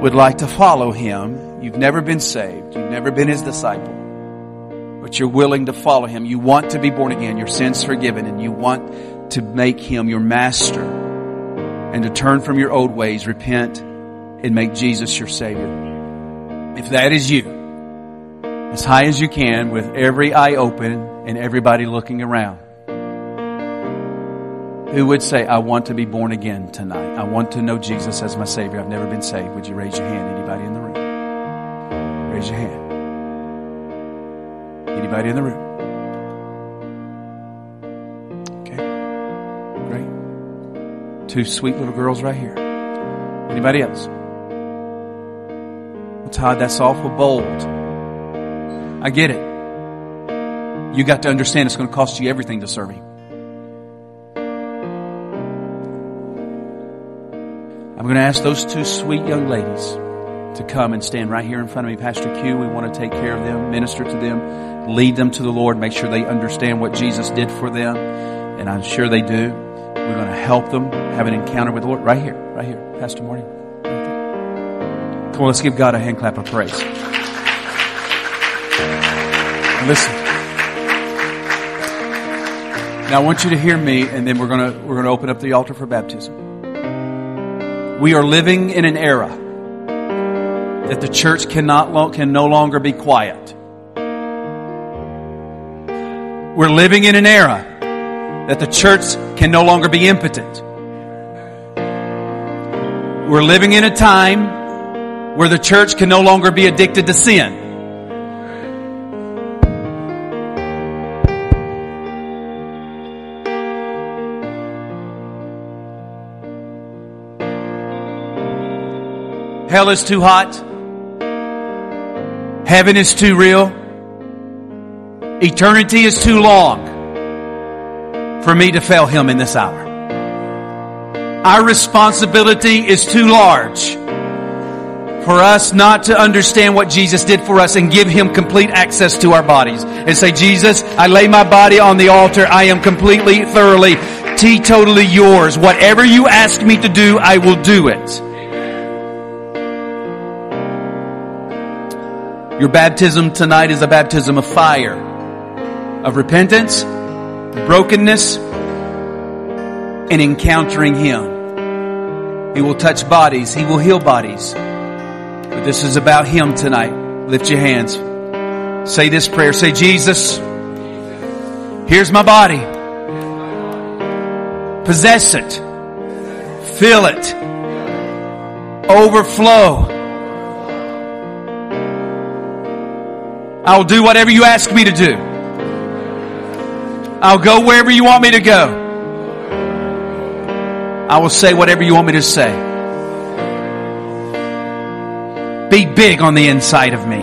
would like to follow him? You've never been saved. You've never been his disciple. But you're willing to follow him. You want to be born again. Your sins forgiven and you want to make him your master and to turn from your old ways, repent and make Jesus your savior. If that is you, as high as you can with every eye open and everybody looking around, who would say, I want to be born again tonight? I want to know Jesus as my Savior. I've never been saved. Would you raise your hand? Anybody in the? Raise your hand. Anybody in the room? Okay. Great. Two sweet little girls right here. Anybody else? Todd, that's awful bold. I get it. You got to understand it's going to cost you everything to serve Him. I'm going to ask those two sweet young ladies to come and stand right here in front of me. Pastor Q, we want to take care of them, minister to them, lead them to the Lord, make sure they understand what Jesus did for them. And I'm sure they do. We're going to help them have an encounter with the Lord right here, right here. Pastor Marty. Come on, let's give God a hand clap of praise. Listen. Now I want you to hear me and then we're to we're going to open up the altar for baptism. We are living in an era that the church cannot can no longer be quiet. We're living in an era that the church can no longer be impotent. We're living in a time where the church can no longer be addicted to sin. Hell is too hot. Heaven is too real. Eternity is too long for me to fail Him in this hour. Our responsibility is too large for us not to understand what Jesus did for us and give Him complete access to our bodies and say, Jesus, I lay my body on the altar. I am completely, thoroughly, teetotally yours. Whatever you ask me to do, I will do it. Your baptism tonight is a baptism of fire, of repentance, brokenness, and encountering Him. He will touch bodies. He will heal bodies. But this is about Him tonight. Lift your hands. Say this prayer. Say, Jesus, here's my body. Possess it. Fill it. Overflow. I'll do whatever you ask me to do. I'll go wherever you want me to go. I will say whatever you want me to say. Be big on the inside of me.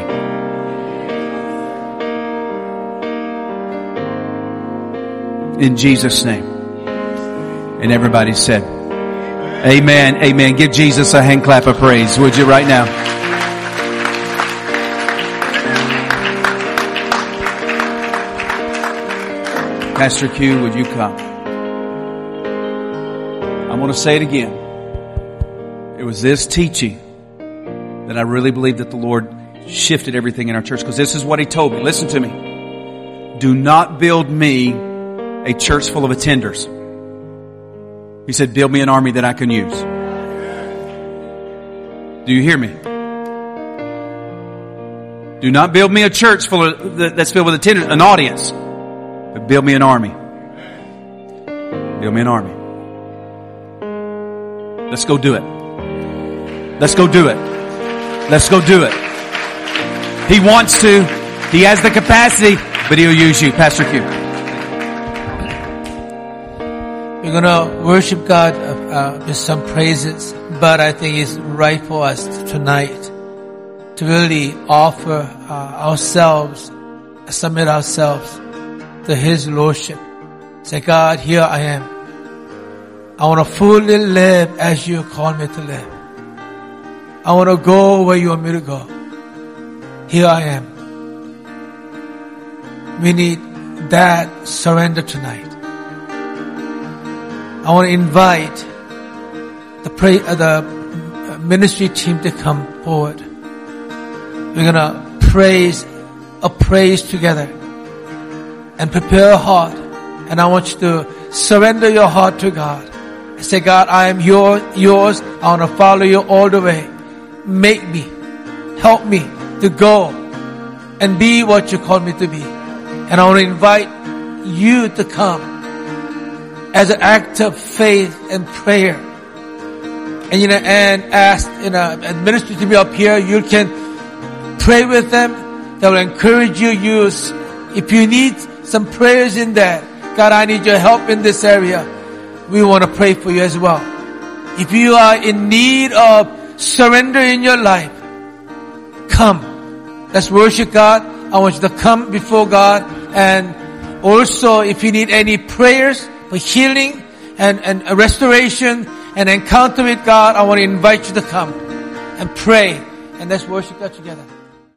In Jesus' name. And everybody said, Amen, amen. Give Jesus a hand clap of praise, would you, right now? Pastor Q, would you come? I want to say it again. It was this teaching that I really believe that the Lord shifted everything in our church because this is what He told me. Listen to me. Do not build me a church full of attenders. He said, build me an army that I can use. Do you hear me? Do not build me a church full of, that's filled with attenders, an audience. But build me an army. Build me an army. Let's go do it. Let's go do it. Let's go do it. He wants to. He has the capacity, but he'll use you. Pastor Q. We're gonna worship God uh, uh, with some praises, but I think it's right for us tonight to really offer uh, ourselves, submit ourselves to His Lordship. Say, God, here I am. I want to fully live as you call me to live. I want to go where you want me to go. Here I am. We need that surrender tonight. I want to invite the pray, uh, the ministry team to come forward. We're gonna praise a praise together and prepare a heart. And I want you to surrender your heart to God. Say, God, I am your, yours. I want to follow you all the way. Make me, help me to go and be what you called me to be. And I want to invite you to come as an act of faith and prayer. And you know, and ask, you know, ministry to be up here, you can pray with them. They will encourage you. Use, if you need some prayers in there. God, I need your help in this area. We want to pray for you as well. If you are in need of surrender in your life, come. Let's worship God. I want you to come before God. And also, if you need any prayers, for healing and, and restoration and encounter with God, I want to invite you to come and pray and let's worship God together.